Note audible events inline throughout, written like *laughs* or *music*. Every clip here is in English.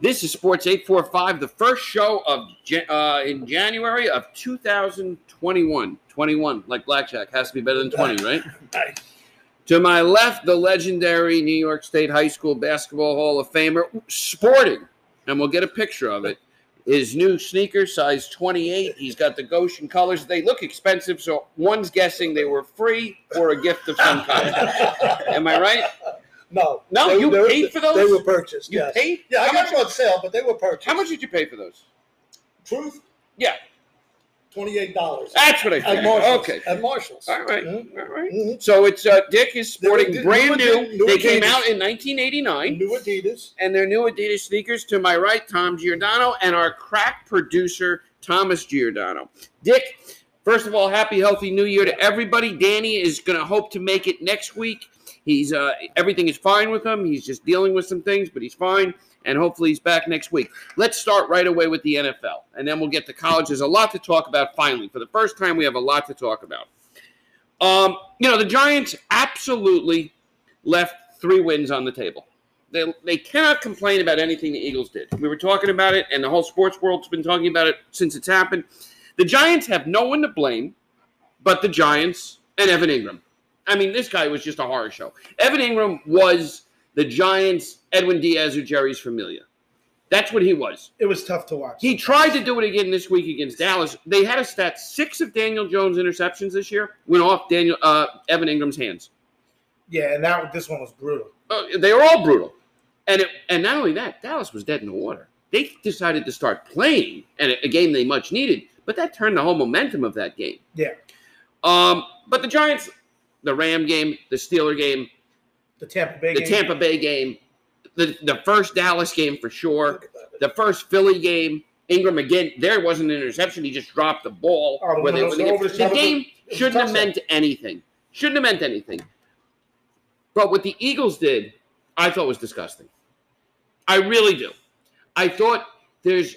This is Sports 845, the first show of uh, in January of 2021. 21, like blackjack, has to be better than 20, right? *laughs* Nice. To my left, the legendary New York State High School Basketball Hall of Famer, sporting, and we'll get a picture of it. His new sneaker, size 28. He's got the Goshen colors. They look expensive, so one's guessing they were free or a gift of some kind. *laughs* Am I right? No. No, They- you they were- paid for those? They were purchased. You yes. paid? Yeah, I How got much- them on sale, but they were purchased. How much did you pay for those? Truth? Yeah, Twenty-eight dollars. that's what I At. Marshalls. Okay. At Marshalls. All right. Mhm. All right. Mhm. So it's uh, Dick is sporting New- brand new new. New They came out in 1989. New Adidas. and their new Adidas sneakers. To my right, Tom Giordano, and our crack producer, Thomas Giordano. Dick, first of all, happy, healthy new year to everybody. Danny is going to hope to make it next week. He's uh, everything is fine with him. He's just dealing with some things, but he's fine, and hopefully he's back next week. Let's start right away with the NFL, and then we'll get to college. There's a lot to talk about. Finally, for the first time, we have a lot to talk about. Um, you know, the Giants absolutely left three wins on the table they, they cannot complain about anything the Eagles did. We were talking about it, and the whole sports world's been talking about it since it's happened. The Giants have no one to blame but the Giants and Evan Engram. I mean, this guy was just a horror show. Evan Engram was the Giants' Edwin Diaz or Jeurys Familia. That's what he was. It was tough to watch. He tried to do it again this week against Dallas. They had a stat six of Daniel Jones' interceptions this year went off Daniel uh, Evan Engram's hands. yeah, and that this one was brutal. Uh, they were all brutal, and it, and not only that, Dallas was dead in the water. They decided to start playing, and a, a game they much needed, but that turned the whole momentum of that game. Yeah. Um, but the Giants, the Ram game, the Steeler game, The Tampa Bay the game. Tampa Bay game, the the first Dallas game for sure, the first Philly game. Engram again. There wasn't an interception. He just dropped the ball. Oh, the where they, one they- was over the the game it was a shouldn't have meant anything. Shouldn't have meant anything. But what the Eagles did, I thought was disgusting. I really do. I thought there's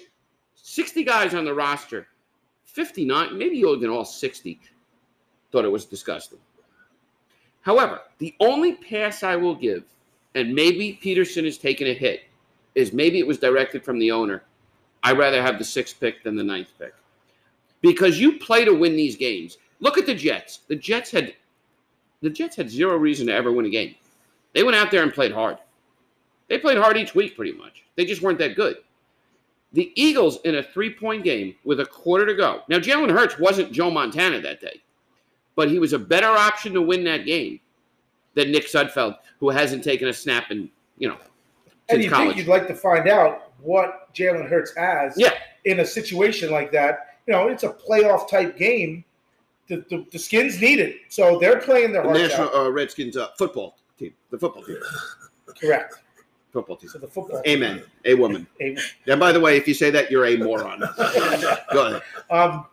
60 guys on the roster, 59, maybe even all 60, thought it was disgusting. However, the only pass I will give, and maybe Pederson has taken a hit, is maybe it was directed from the owner. I'd rather have the sixth pick than the ninth pick. Because you play to win these games. Look at the Jets. The Jets had the Jets had zero reason to ever win a game. They went out there and played hard. They played hard each week, pretty much. They just weren't that good. The Eagles in a three-point game with a quarter to go. Now, Jalen Hurts wasn't Joe Montana that day, but he was a better option to win that game than Nick Sudfeld, who hasn't taken a snap in you know and you college. think you'd like to find out what Jalen Hurts has Yeah. in a situation like that. You know, it's a playoff type game. The, the, the skins need it. So they're playing their the hearts National out. uh, Redskins uh, football team, the football team, Correct. football team. So the football. Amen. A woman. Amen. And by the way, if you say that, you're a moron. *laughs* Go ahead. Um,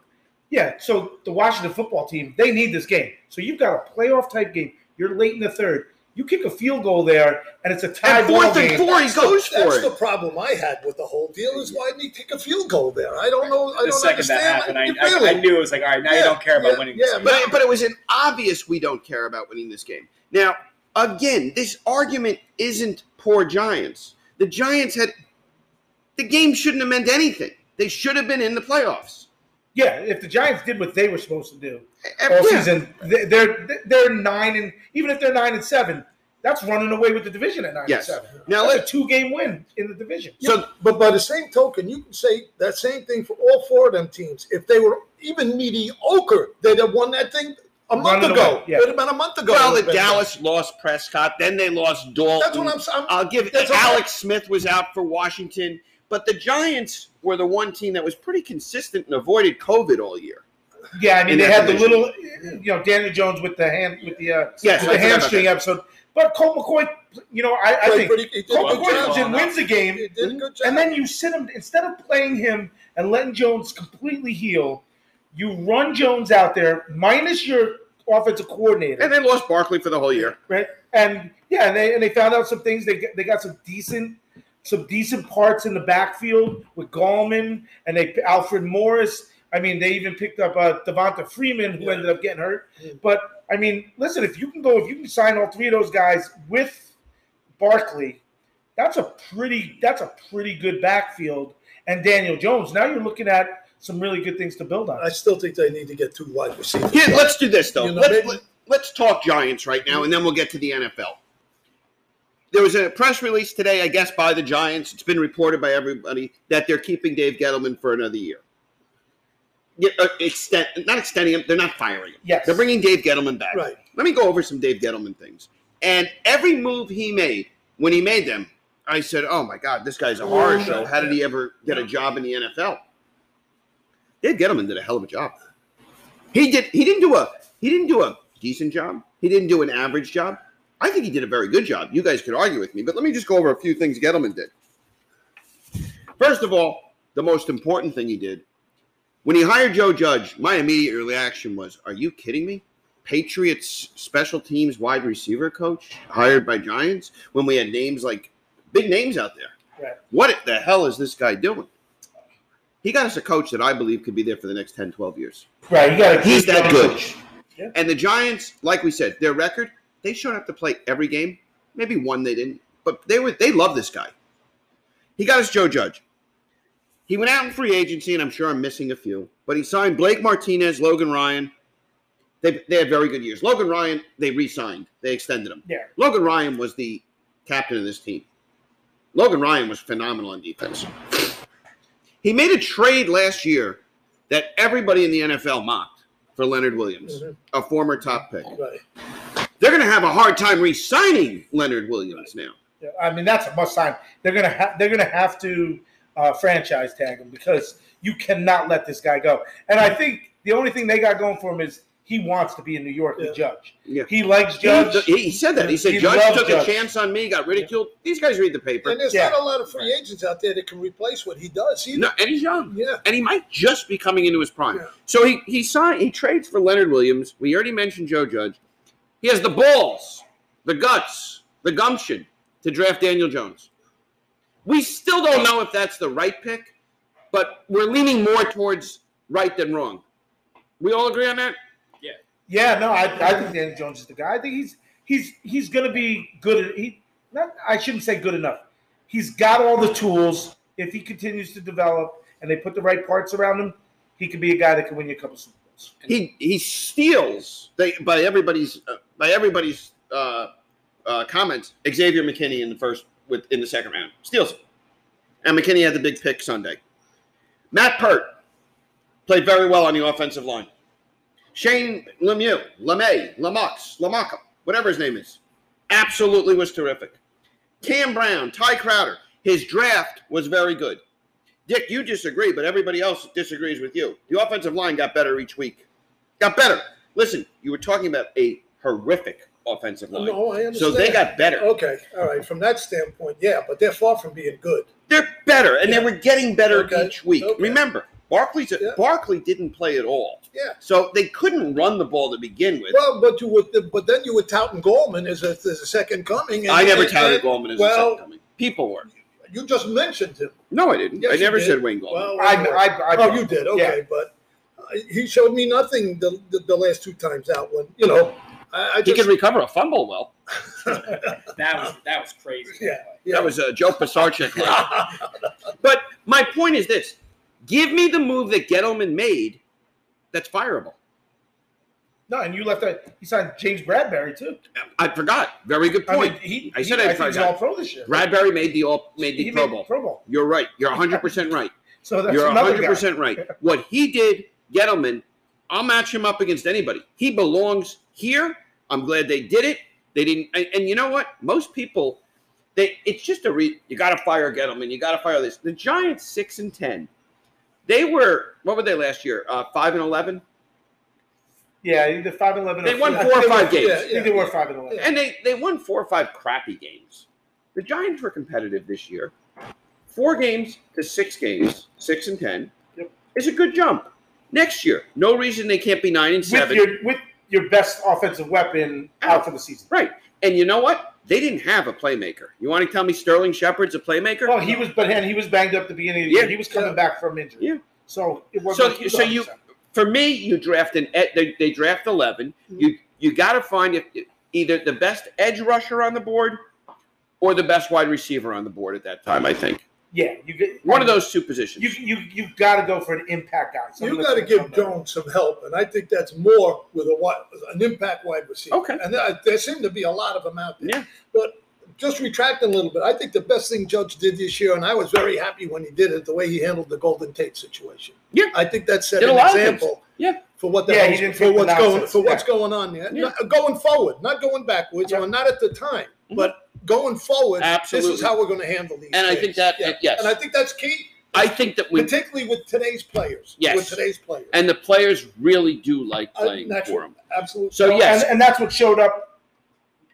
yeah, so the Washington football team, they need this game. So you've got a playoff type game. You're late in the third. You kick a field goal there, and it's a tie And ball fourth and game. four, he goes for That's it. the problem I had with the whole deal is why didn't he kick a field goal there? I don't know. I the don't second understand. that happened, I, You I, really- I knew it was like, all right, now you don't care about yeah, winning. yeah, game. But, but it was an obvious we don't care about winning this game. Now, again, this argument isn't poor Giants. The Giants had the game shouldn't have meant anything. They should have been in the playoffs. Yeah, if the Giants did what they were supposed to do Uh, all yeah. season, they- they're they're nine and even if they're nine and seven, that's running away with the division at nine Yes. and seven. Now that's let a two game win in the division. so But by the same token, you can say that same thing for all four of them teams. If they were even mediocre, they'd have won that thing a month Running ago. away, yeah. It'd a month ago. well, It the would've been- Dallas lost Prescott, then they lost Dalton. That's what I'm saying. I'll give That's okay. Alex Smith was out for Washington, but the Giants were the one team that was pretty consistent and avoided COVID all year. Yeah, I mean they that had the little, you know, Daniel Jones with the hand with the uh, Yes, with the hamstring episode. But Colt McCoy, you know, I, I think pretty- he did a Colt good McCoy comes in, wins the game, He did a good job. and then you sit him instead of playing him and letting Jones completely heal. You run Jones out there minus your offensive coordinator, And they lost Barkley for the whole year. right? And yeah, and they and they found out some things. They they got some decent some decent parts in the backfield with Gallman and they Alfred Morris. I mean, they even picked up uh, Devonta Freeman, who Yeah. ended up getting hurt. Mm. But I mean, listen, if you can go, if you can sign all three of those guys with Barkley, That's a pretty that's a pretty good backfield. And Daniel Jones. Now you're looking at some really good things to build on. I still think they need to get two wide receivers. Here, let's do this though. You know, let's, maybe- let's talk Giants right now, and then we'll get to the NFL. There was a press release today, I guess, by the Giants. It's been reported by everybody that they're keeping Dave Gettleman for another year. Uh, extend, not extending him. They're not firing him. Yes. They're bringing Dave Gettleman back. Right. Let me go over some Dave Gettleman things. And every move he made, when he made them, I said, "Oh my God, this guy's a horror Oh, show. How did he ever get a job in the NFL?" Dave Gettleman did a hell of a job. He did. He didn't do a. He didn't do a decent job. He didn't do an average job. I think he did a very good job. You guys could argue with me, but let me just go over a few things Gettleman did. First of all, the most important thing he did when he hired Joe Judge, my immediate reaction was, "Are you kidding me?" Patriots special teams wide receiver coach hired by Giants when we had names like big names out there. Right. What the hell is this guy doing? He got us a coach that I believe could be there for the next 10, 12 years. Right. You got He's that good. Yeah. And the Giants, like we said, their record, they showed up to play every game. Maybe one they didn't, but they were they love this guy. He got us Joe Judge. He went out in free agency, and I'm sure I'm missing a few, but he signed Blake Martinez, Logan Ryan. They, they had very good years. Logan Ryan, they re-signed. They extended him. Yeah. Logan Ryan was the captain of this team. Logan Ryan was phenomenal on defense. He made a trade last year that everybody in the NFL mocked for Leonard Williams, Mhm. a former top pick. Right. They're going to have a hard time re-signing Leonard Williams now. Yeah, I mean that's a must sign. They're gonna ha- they're gonna have to uh, franchise tag him because you cannot let this guy go. And I think the only thing they got going for him is he wants to be in New York with Judge. Yeah. He likes Judge. he said that. He said He Judge took Judge. a chance on me, got ridiculed. These guys read the paper. And there's Yeah. not a lot of free agents out there that can replace what he does. Either. No, and he's young. Yeah. and he might just be coming into his prime. Yeah. So he he signed he trades for Leonard Williams. We already mentioned Joe Judge. He has the balls, the guts, the gumption to draft Daniel Jones. We still don't know if that's the right pick, but we're leaning more towards right than wrong. We all agree on that? Yeah, Yeah, no, I, I think Daniel Jones is the guy. I think he's he's he's to be good. At, he not I shouldn't say good enough. He's got all the tools. If he continues to develop and they put the right parts around him, he could be a guy that can win you a couple Super. He he steals they, by everybody's uh, by everybody's uh, uh, comments. Xavier McKinney in the first with in the second round steals it, and McKinney had the big pick Sunday. Matt Peart played very well on the offensive line. Shane Lemieux, LeMay, Lamux, Lamaka, whatever his name is, absolutely was terrific. Cam Brown, Tae Crowder, his draft was very good. Dick, you disagree, but everybody else disagrees with you. The offensive line got better each week. Got better. Listen, you were talking about a horrific offensive oh, line. No, I understand. so they got better. Okay, all right. From that standpoint, yeah, but they're far from being good. They're better, and Yeah. they were getting better Okay. each week. Okay. Remember, Barkley's Yeah. Barkley didn't play at all, Yeah. so they couldn't run the ball to begin with. Well, but you would, but then you were touting Goldman as a, as a second coming. and- I never touted and- Goldman as a second coming. People were. You just mentioned him. No, I didn't. Yes, I never did. said Wayne Goldman. Well, I, I, I, oh, you did. Okay, but uh, he showed me nothing the, the, the last two times out. When you know, I, I he just could recover a fumble well. *laughs* That was that was crazy. Yeah. yeah. That was a Joe Pisarcik. *laughs* but my point is this: give me the move that Gettleman made that's fireable. No, and you left that. He signed James Bradberry too. I forgot. Very good I point. mean, he, I said he, I I he's forgot. all pro this year. Bradberry made the all made the he Pro made Bowl. Pro Bowl. You're right. You're 100 percent right. *laughs* So that's You're 100 percent right. *laughs* What he did, Gettleman, I'll match him up against anybody. He belongs here. I'm glad they did it. They didn't. And, and you know what? Most people, they it's just a re. You got to fire Gettleman. You got to fire this. The Giants six and ten. They were what were they last year? Uh, five and eleven. Yeah, either five and eleven. They won four or five games. Yeah, think they were five and eleven. And they, they won four or five crappy games. The Giants were competitive this year. Four games to six games, six and ten, Yep. is a good jump. Next year, no reason they can't be nine and with seven. your with your best offensive weapon out for the season. right. And you know what? They didn't have a playmaker. You want to tell me Sterling Shepard's a playmaker? Well, he was, but he was banged up at the beginning of the Yeah. year. He was coming Yeah. back from injury. Yeah. So it wasn't. was so you, 100%. For me, you draft an ed- they, they draft eleven. Mm-hmm. You you got to find if either the best edge rusher on the board or the best wide receiver on the board at that time. I think Yeah, you get one of those two positions. You you you've got to go for an impact guy. You Someone got to give gonna come down. Jones some help, and I think that's more with a wi- an impact wide receiver. Okay. and there, there seem to be a lot of them out there. Yeah. But just retracting a little bit, I think the best thing Judge did this year, and I was very happy when he did it, the way he handled the Golden Tate situation. Yeah. I think that set Did a an lot of things. example. Yeah. For what the Yeah, he hell's- didn't for take the what's going nonsense. for what's going on there, Yeah. Not- going forward, not going backwards, Yeah. or not at the time, Mhm. but going forward. This is how we're going to handle these. And I think that- yeah. yes. and I think that's key, I think that we particularly with today's players. Yes. with today's players. and the players really do like Uh, playing naturally. for him. Absolutely. So yes, and, and that's what showed up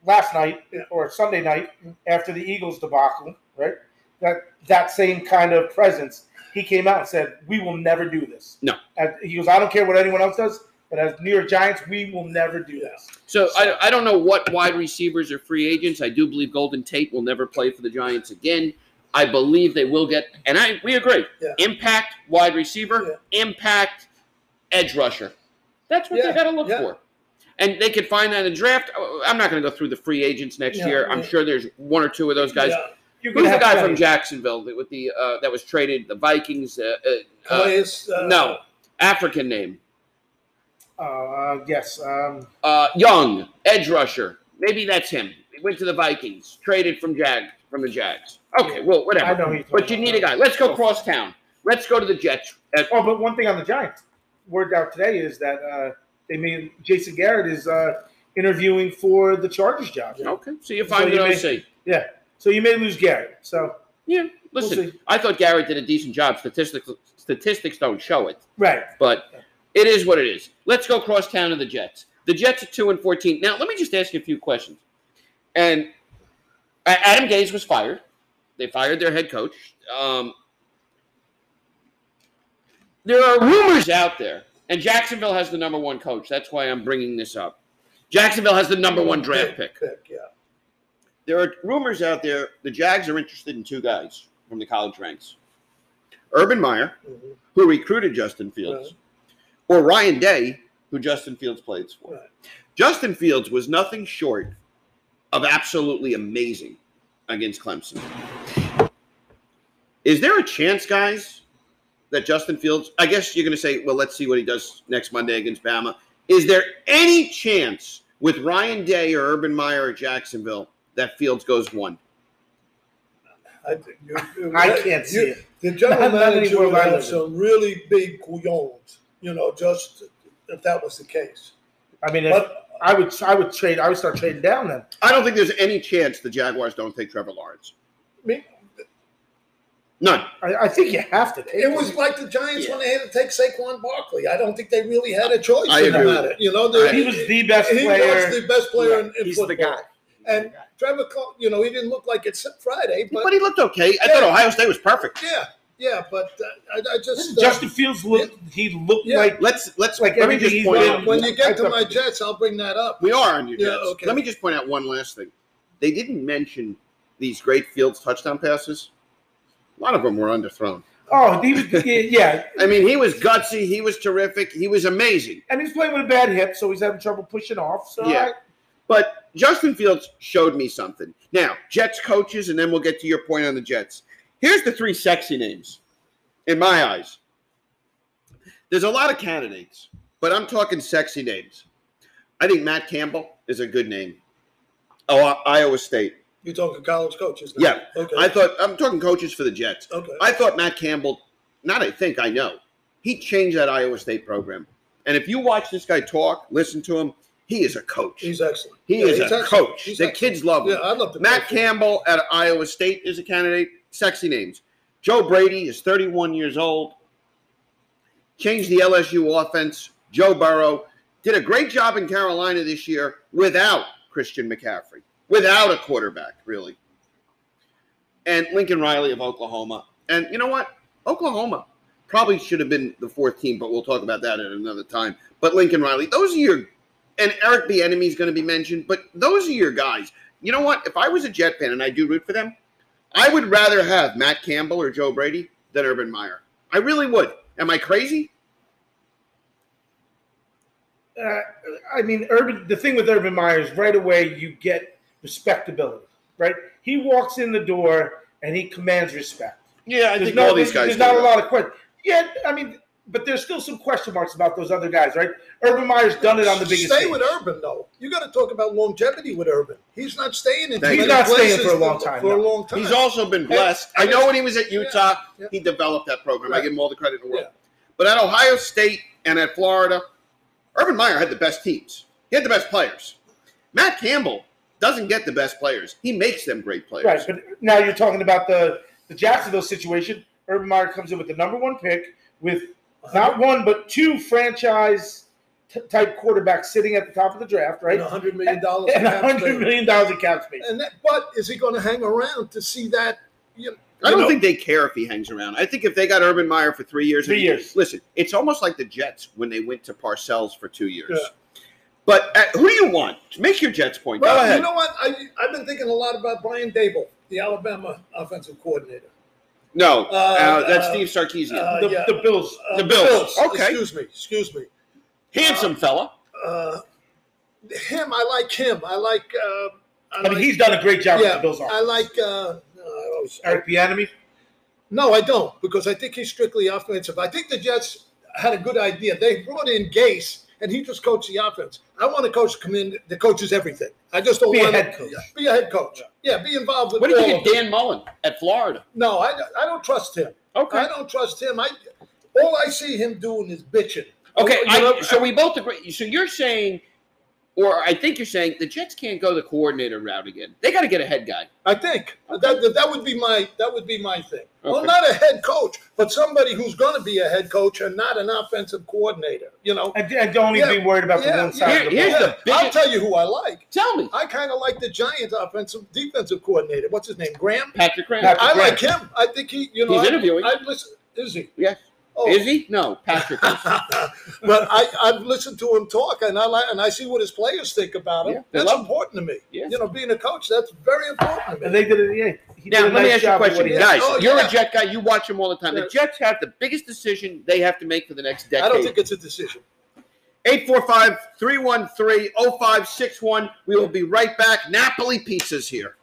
last night or Sunday night after the Eagles debacle, right? That that same kind of presence. He came out and said, "We will never do this." No. And he goes, "I don't care what anyone else does, but as New York Giants, we will never do this." So I, I don't know what wide receivers are free agents. I do believe Golden Tate will never play for the Giants again. I believe they will get, and I we agree. Yeah. Impact wide receiver, impact edge rusher. That's what Yeah, they got to look yeah. for, and they could find that in the draft. Oh, I'm not going to go through the free agents next Yeah, year. I'm sure there's one or two of those guys. Yeah. Who's the guy from Jacksonville that, with the uh, that was traded? The Vikings. Uh, uh, uh, Calais, uh, no, African name. Uh, yes. Um, Uh, Young, edge rusher. Maybe that's him. He went to the Vikings, traded from Jag from the Jags. Okay, well, whatever. I know who But you need a guy. Let's go cross town. Let's go to the Jets. Uh, Oh, but one thing on the Giants. Word out today is that uh, they made Jason Garrett is uh, interviewing for the Chargers job. okay, so you So find you may- OC. Yeah. So you may lose Garrett. So Yeah, We'll listen. I thought Garrett did a decent job. Statistics statistics don't show it, right. but it is what it is. Let's go cross town to the Jets. The Jets are two and fourteen. Now, let me just ask you a few questions. And Adam Gase was fired. They fired their head coach. Um, there are rumors out there, and Jacksonville has the number one coach. That's why I'm bringing this up. Jacksonville has the number one draft pick. yeah. There are rumors out there. The Jags are interested in two guys from the college ranks: Urban Meyer, Mhm. who recruited Justin Fields, or Ryan Day, who Justin Fields plays for. Right. Justin Fields was nothing short of absolutely amazing against Clemson. Is there a chance, guys, that Justin Fields? I guess you're going to say, well, let's see what he does next Monday against Bama. Is there any chance with Ryan Day or Urban Meyer at Jacksonville that Fields goes one? I, you, you- I can't see it. The general *laughs* Not- not manager anywhere would I have live. some really big couillons, you know, just if that was the case. I mean, if, But I would I would trade. I would start trading down then. I don't think there's any chance the Jaguars don't take Trevor Lawrence. I mean, None. I, I think you have to. Take it was like the Giants Yeah. when they had to take Saquon Barkley. I don't think they really had a choice I in the agree with matter. You know, they- He was the best he player. was the best player in, in He's football. the guy. And Trevor, Col- you know, he didn't look like it's Friday, but, But he looked okay. I thought Ohio State was perfect. yeah, yeah. But uh, I, I just uh, Justin Fields looked. He looked Yeah. like Let's let's Like let me everything just point out. when you get to my Jets, I'll bring that up. We are on your Yeah, Jets. okay. Let me just point out one last thing. They didn't mention these great Fields touchdown passes. A lot of them were underthrown. oh he was yeah, *laughs* I mean, he was gutsy. He was terrific. He was amazing. and he's playing with a bad hip, so he's having trouble pushing off. So Yeah. I- But Justin Fields showed me something. Now, Jets coaches, and then we'll get to your point on the Jets. Here's the three sexy names, in my eyes. There's a lot of candidates, but I'm talking sexy names. I think Matt Campbell is a good name. Oh, Iowa State. You talking college coaches? Now. Yeah. Okay. I thought I'm talking coaches for the Jets. okay. I thought Matt Campbell, not I think, I know, he changed that Iowa State program. And if you watch this guy talk, listen to him, he is a coach. He's excellent. he Yeah, is a excellent. coach. He's the excellent. kids love him. Yeah, I'd love. Matt. Campbell at Iowa State is a candidate. Sexy names. Joe Brady is 31 years old. Changed the LSU offense. Joe Burrow did a great job in Carolina this year without Christian McCaffrey, without a quarterback, really. And Lincoln Riley of Oklahoma. And you know what? Oklahoma probably should have been the fourth team, but we'll talk about that at another time. But Lincoln Riley, those are your and Eric Bieniemy is going to be mentioned, but those are your guys. You know what? If I was a Jet fan and I do root for them, I would rather have Matt Campbell or Joe Brady than Urban Meyer. I really would. Am I crazy? uh, I mean, Urban. The thing with Urban Meyer is right away you get respectability, right? He walks in the door and he commands respect. Yeah, I There's think no, all these guys. There's do not a lot of questions. Yeah, I mean, but there's still some question marks about those other guys, right? Urban Meyer's done it on the biggest Stay stage. with Urban though. You got to talk about longevity with Urban. He's not staying in. Thank too you. many He's not staying for a long time, For no. a long time. He's also been blessed. I know when he was at Utah, Yeah. he developed that program. I give him all the credit in the world. Yeah. But at Ohio State and at Florida, Urban Meyer had the best teams. He had the best players. Matt Campbell doesn't get the best players. He makes them great players. Right, but now you're talking about the the Jacksonville situation. Urban Meyer comes in with the number one pick with not one but two franchise t- type quarterbacks sitting at the top of the draft, right? and a hundred million dollars. And a hundred million dollars in cap space. And that, but is he going to hang around to see that? You, know, I don't know, think they care if he hangs around. I think if they got Urban Meyer for three years, Three and- years. Listen, it's almost like the Jets when they went to Parcells for two years. Yeah. But uh, who do you want? To make your Jets point. Well, Go ahead. you know what? I, I've been thinking a lot about Brian Daboll, the Alabama offensive coordinator. no, uh, Uh, that's uh, Steve Sarkisian. uh, the, yeah. the Bills. Uh, The Bills. Okay. Excuse me. Excuse me. Handsome fella. Uh, him, I like him. I like. Uh, I, I mean, like, he's done a great job with the Bills. I like. Uh, I always- Eric Bieniemy. No, I don't, because I think he's strictly offensive. I think the Jets had a good idea. They brought in Gase, and he just coached the offense. I want a coach to come in that coaches everything. I just don't Be a want to, coach. Be a head coach. Yeah, be involved with. What do you think of of. Dan Mullen at Florida? No, I, I don't trust him. Okay. I don't trust him. I all I see him doing is bitching. Okay, oh, I, so we both agree. So you're saying, or I think you're saying, the Jets can't go the coordinator route again. They got to get a head guy. I think that, that that would be my that would be my thing. Well, Okay. not a head coach, but somebody who's going to be a head coach and not an offensive coordinator. You know. And, and don't even be worried about Yeah, the one side Here- of the here's ball. the I'll tell you who I like. Tell me, I kind of like the Giants' offensive defensive coordinator. What's his name? Graham. Patrick Graham. Patrick- I Graham. like him. I think he. You know. He's I, interviewing. I listen. Is he? Yes. Oh. Is he? No, Patrick. is. *laughs* but I, I've listened to him talk, and I like, and I see what his players think about him. Yeah, that's love him. important to me. Yeah. You know, being a coach, that's very important to me. And they did it. Yeah, he Now, did a let me ask you a question, what he had. guys. Oh, you're yeah. a Jet guy. You watch them all the time. Yeah. The Jets have the biggest decision they have to make for the next decade. I don't think it's a decision. 845 313 0561. We will be right back. Napoli Pizza's here.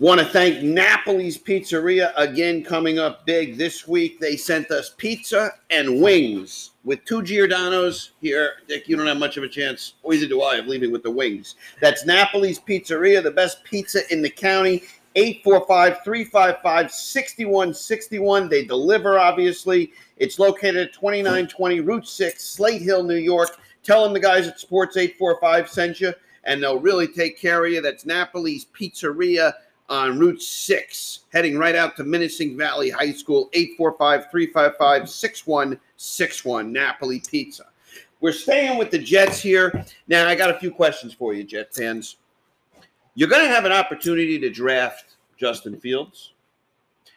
Want to thank Napoli's Pizzeria again, coming up big this week. They sent us pizza and wings with two Giordano's here. Dick, you don't have much of a chance, or either do I, of leaving with the wings. That's Napoli's Pizzeria, the best pizza in the county. 845 355 6161. They deliver, obviously. It's located at 2920 Route 6, Slate Hill, New York. Tell them the guys at Sports 845 sent you, and they'll really take care of you. That's Napoli's Pizzeria on Route 6, heading right out to Minisink Valley High School, 845 355 6161, Napoli Pizza. We're staying with the Jets here. Now, I got a few questions for you, Jet fans. You're going to have an opportunity to draft Justin Fields.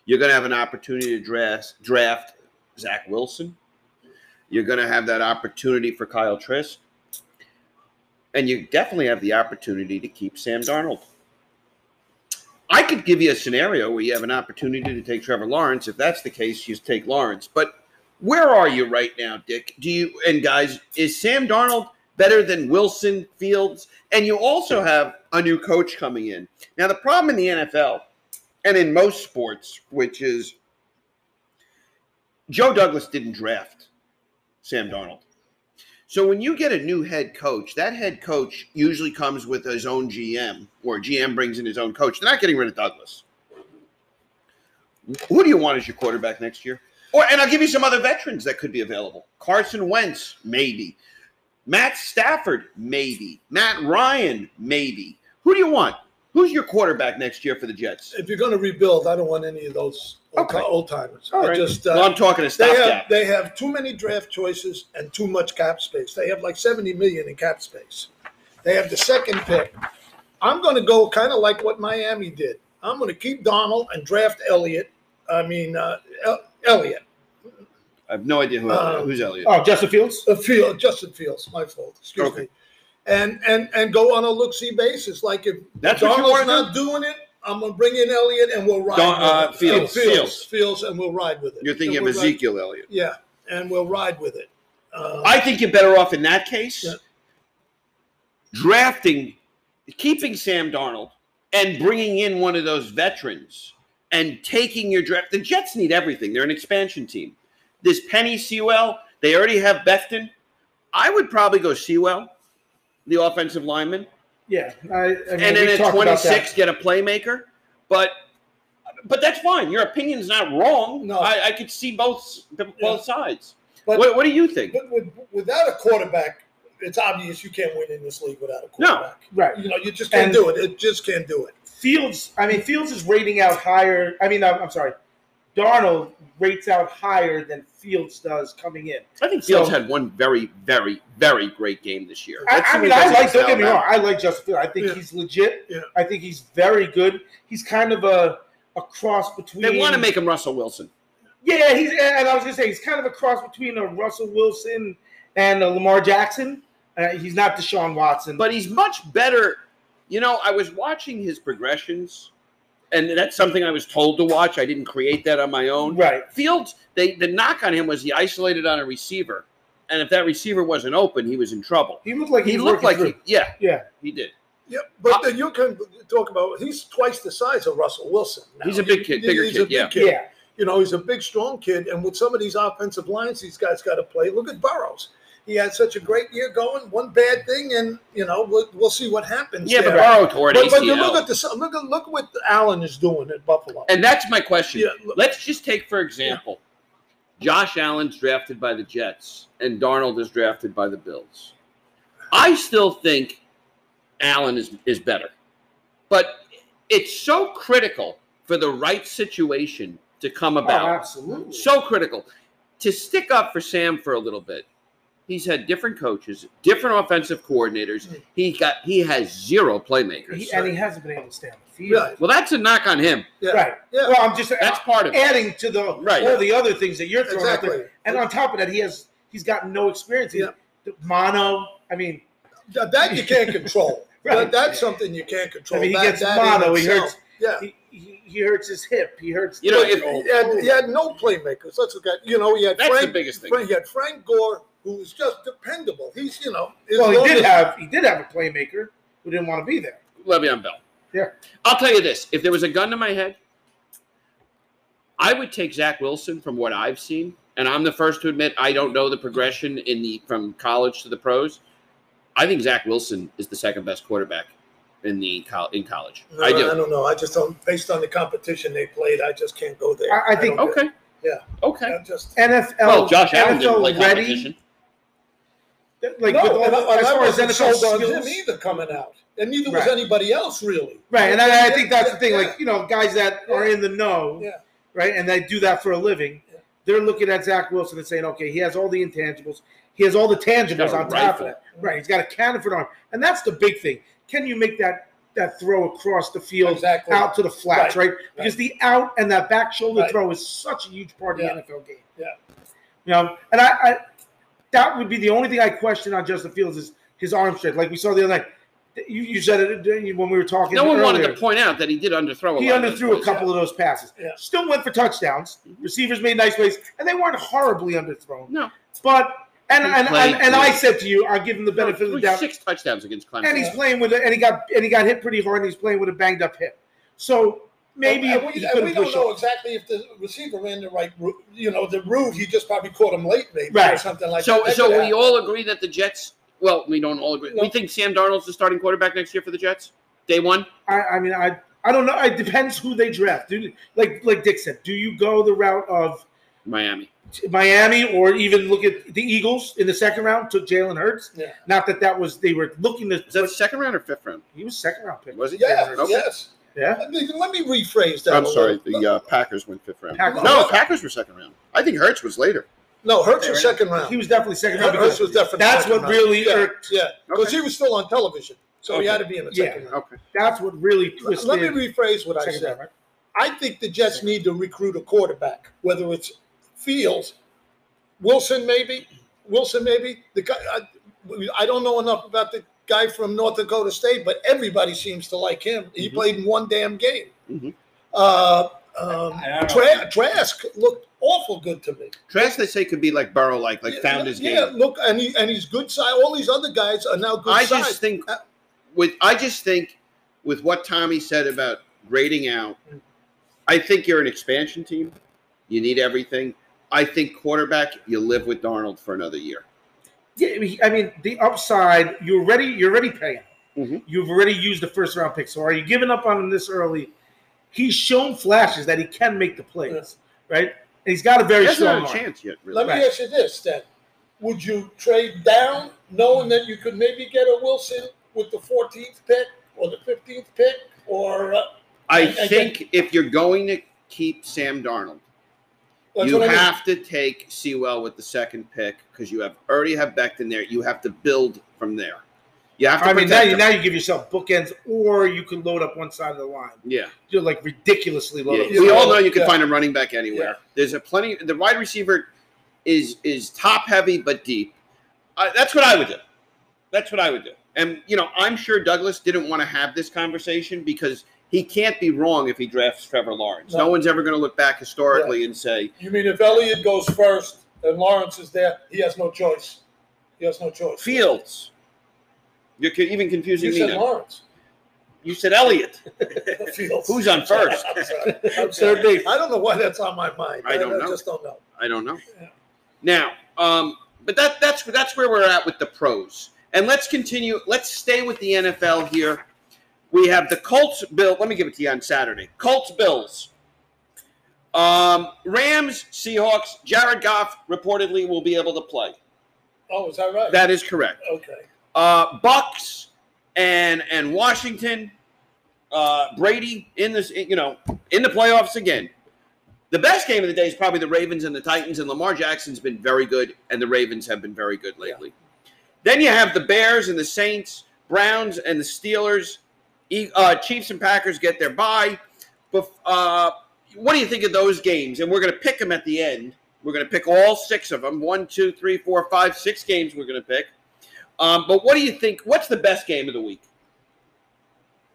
You're going to have an opportunity to draft, draft Zach Wilson. You're going to have that opportunity for Kyle Trask. And you definitely have the opportunity to keep Sam Darnold. Could give you a scenario where you have an opportunity to take Trevor Lawrence. If that's the case, you take Lawrence. But where are you right now, Dick? Do you and guys, is Sam Darnold better than Wilson Fields? And you also have a new coach coming in. Now, the problem in the NFL and in most sports, which is Joe Douglas didn't draft Sam Darnold. So when you get a new head coach, that head coach usually comes with his own GM, or GM brings in his own coach. They're not getting rid of Douglas. Who do you want as your quarterback next year? Or and I'll give you some other veterans that could be available. Carson Wentz, maybe. Matt Stafford, maybe. Matt Ryan, maybe. Who do you want? Who's your quarterback next year for the Jets? If you're going to rebuild, I don't want any of those Okay. old timers. All I right. just uh, well, I'm talking a they have they have too many draft choices and too much cap space. They have like 70 million in cap space. They have the second pick. I'm going to go kind of like what Miami did. I'm going to keep Donald and draft Elliott. I mean uh, El- Elliott, I have no idea who Uh, who's Elliott. Oh, Justin Fields. uh, Field, Justin Fields. My fault. Excuse Okay. me. And and and go on a look see basis. Like if That's what you Donald's wanna not doing it, I'm going to bring in Elliott and we'll ride. Don- with uh, it. Fields, Fields, Fields. Fields, and we'll ride with it. You're thinking And of we'll ride- Ezekiel Elliott. Yeah, and we'll ride with it. Uh, I think you're better off in that case Yeah. drafting, keeping Sam Darnold and bringing in one of those veterans and taking your draft. The Jets need everything. They're an expansion team. This Penei Sewell, they already have Becton. I would probably go Sewell, the offensive lineman, Yeah, I, I mean, and then at 26 get a playmaker. But but that's fine. Your opinion's not wrong. No. I, I could see both both Yeah. sides. But- what, what do you think? But with, without a quarterback, it's obvious you can't win in this league without a quarterback. that. Right. You know, you just can't And- do it. It just can't do it. Fields, I mean, Fields is rating out higher. I mean, I'm, I'm sorry, Darnold rates out higher than Fields does coming in. I think Fields So- had one very, very, very great game this year. I, I mean, I like. against Don't get me wrong. I like Justin Fields. I think Yeah. he's legit. Yeah. I think he's very good. He's kind of a a cross between. They want to make him Russell Wilson. Yeah, he's and I was gonna say he's kind of a cross between a Russell Wilson and a Lamar Jackson. Uh, he's not Deshaun Watson, but he's much better. You know, I was watching his progressions, and that's something I was told to watch. I didn't create that on my own. right. Fields, they the knock on him was he isolated on a receiver, and if that receiver wasn't open, he was in trouble. He looked like He was looked like working he, yeah, yeah. he did. Yeah, but Uh, then you can talk about he's twice the size of Russell Wilson. now. He's a big kid, bigger he's kid, a big yeah. Yeah. You know, he's a big, strong kid, and with some of these offensive lines, these guys got to play. Look at Burrows. He had such a great year going. One bad thing, and you know we'll, we'll see what happens. Yeah, but there. Burrow tore an but, but you look at the look at look what Allen is doing at Buffalo. And that's my question. Yeah, look- Let's just take, for example, Josh Allen's drafted by the Jets and Darnold is drafted by the Bills. I still think Allen is, is better. But it's so critical for the right situation to come Oh, about. absolutely. so critical. To stick up for Sam for a little bit. He's had different coaches, different offensive coordinators. Mm-hmm. He got he has zero playmakers. He, and he hasn't been able to stay on the field. Right. well, that's a knock on him. Yeah. Right. Yeah. Well, I'm just That's part of it. adding to the Right. all the other things that you're throwing out Exactly. there. And on top of that, he has he's got no experience. He's- Yeah. Mono. I mean, That, that you can't control. *laughs* Right. That- that's something you can't control. I control. mean, he That- gets that in mono. He itself. hurts. Yeah. He, he, he hurts his hip. He hurts. You know, the- if- He had, he had no playmakers. Let's look at you know he had That's Frank. the biggest thing. Frank, he had Frank Gore, who was just dependable. He's you know. as well, he did as- have he did have a playmaker who didn't want to be there. Le'Veon Bell. Yeah. I'll tell you this: if there was a gun to my head, I would take Zach Wilson from what I've seen, and I'm the first to admit I don't know the progression in the from college to the pros. I think Zach Wilson is the second best quarterback in the in college. No, I do. I don't know. I just don't. Based on the competition they played, I just can't go there. I- I think- don't- Okay. Yeah. Okay. I just. NFL. Well, Josh Allen didn't NFL play ready. Competition. Like no, with all, and I, as and I far as wasn't NFL sold on him either coming out, and neither Right. was anybody else really. Right, and I, I think that's the thing. Like you know, guys that are in the know, Yeah. right, and they do that for a living. Yeah. They're looking at Zach Wilson and saying, okay, he has all the intangibles, he has all the tangibles on top of that. Right, he's got a cannon for an arm, and that's the big thing. Can you make that that throw across the field Exactly. out to the flats, right? Because the out and that back shoulder Right. throw is such a huge part of Yeah. the NFL game. Yeah. You know, and I, I that would be the only thing I question on Justin Fields is his arm strength. Like we saw the other night. You, you said it when we were talking. No one wanted to point out that he did underthrow a He lot. of those underthrew a plays. couple of those passes. Yeah. Still went for touchdowns. Mm-hmm. Receivers made nice plays, and they weren't horribly underthrown. No. But and and, and, and I said to you, I'll give him the benefit of the doubt. Six touchdowns against Clemson. And he's playing with it, and he got and he got hit pretty hard, and he's playing with a banged up hip. So maybe and, he we, and we don't know off. exactly if the receiver ran the right route. You know, the route he just probably caught him late, maybe or something like so, that. That so we happen. all agree that the Jets. Well, we don't all agree. No. We think Sam Darnold's the starting quarterback next year for the Jets. Day one. I, I mean, I I don't know. It depends who they draft. Do, like like Dick said, do you go the route of Miami. Miami or even look at the Eagles in the second round? Took Jalen Hurts. Yeah. Not that that was they were looking to. Is that second round or fifth round? he was second round pick. Was he? Yes, Okay. yes. Yeah. Let me, let me rephrase that. I'm sorry. little. The uh, Packers went fifth round. Packers. No, Packers were second round. I think Hurts was later. no, Hurts was second round. He was definitely second round. Hurts because was definitely. That's what round. really yeah, irked. Yeah, because Okay. he was still on television, so Okay. he had to be in the Yeah. second round. Okay. That's what really twisted. Let me rephrase what I said. round, right? I think the Jets need to recruit a quarterback, whether it's Fields, Wilson, maybe Wilson, maybe the guy. I, I don't know enough about the guy from North Dakota State, but everybody seems to like him. He Mhm. played in one damn game. Mhm. Uh, um, I don't know. Tra- Trask looked awful good to me. Trask, they say, could be like Burrow, like like found his yeah, game. look, and he and he's good size. All these other guys are now good I size. just think with I just think with what Tommy said about grading out, I think you're an expansion team. You need everything. I think quarterback, you live with Darnold for another year. Yeah, I mean- the upside. You're already you're already paying. Mhm. You've already used the first round pick. So are you giving up on him this early? He's shown flashes that he can make the plays, right? And he's got a very He strong arm. chance yet, really. Let me ask you this then. Would you trade down knowing that you could maybe get a Wilson with the 14th pick or the 15th pick? Or uh, I I- I think if you're going to keep Sam Darnold, that's you I mean. have to take Sewell with the second pick because you have already have Becton there. You have to build from there. You have to I mean, now you now you give yourself bookends, or you can load up one side of the line. yeah. You're like ridiculously low. Yeah. we all know you can Yeah. find a running back anywhere. Yeah. There's a plenty. The wide receiver is is top heavy but deep. Uh, that's what I would do. That's what I would do. And you know, I'm sure Douglas didn't want to have this conversation because he can't be wrong if he drafts Trevor Lawrence. No, No. one's ever going to look back historically and say, You mean if Elliott goes first and Lawrence is there, he has no choice. He has no choice. Fields. You're even confusing You me said now. Lawrence. You said Elliott. *laughs* Fields. Who's on first? I'm *laughs* sorry. I'm sorry. I don't know why that's on my mind. I don't know. just don't know. I don't know. Yeah. Now, um, but that that's that's where we're at with the pros. And let's continue. Let's stay with the NFL here. We have the Colts Bill. Let me give it to you on Saturday. Colts Bills. Um, Rams Seahawks. Jared Goff reportedly will be able to play. Oh, is that right? That is correct. okay. Uh, Bucks and and Washington. Uh, Brady in this, you know, in the playoffs again. The best game of the day is probably the Ravens and the Titans, and Lamar Jackson's been very good, and the Ravens have been very good lately. Then you have the Bears and the Saints, Browns and the Steelers, uh, Chiefs and Packers get their bye. But uh, what do you think of those games? And we're going to pick them at the end. We're going to pick all six of them. One, two, three, four, five, six games we're going to pick. Um, but what do you think? What's the best game of the week?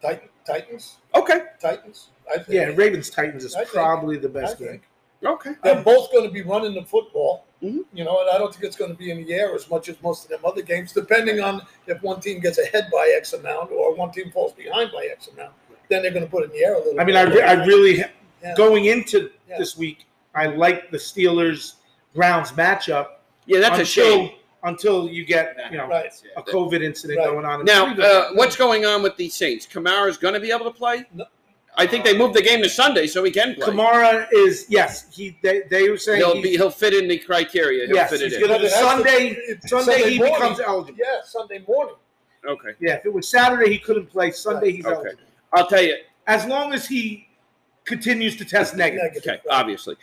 Titan, Titans. Okay. Titans. I think. Yeah, Ravens Titans is I think- probably the I best think. Game. Okay. They're both going to be running the football. Mhm. You know, and I don't think it's going to be in the air as much as most of them other games, depending on if one team gets ahead by X amount or one team falls behind by X amount. Then they're going to put it in the air a little. I mean, bit. I, re- I really Yeah. going into Yeah. this week, I like the Steelers Browns matchup Yeah, that's a until shame. until you get you know Right. a COVID incident Right. going on. in Now, uh, what's going on with the Saints? Kamara's going to be able to play. No. I think they moved the game to Sunday so he can play. Kamara is yes. He they, they were saying He'll be he'll fit in the criteria. He'll Yes, fit it he's in. gonna- But it has to- Sunday- Sunday, he morning. becomes eligible. Yeah, Sunday morning. Okay. Yeah, if it was Saturday, he couldn't play. Sunday, he's Okay. eligible. I'll tell you. As long as he continues to test negative. Negative, Okay, obviously.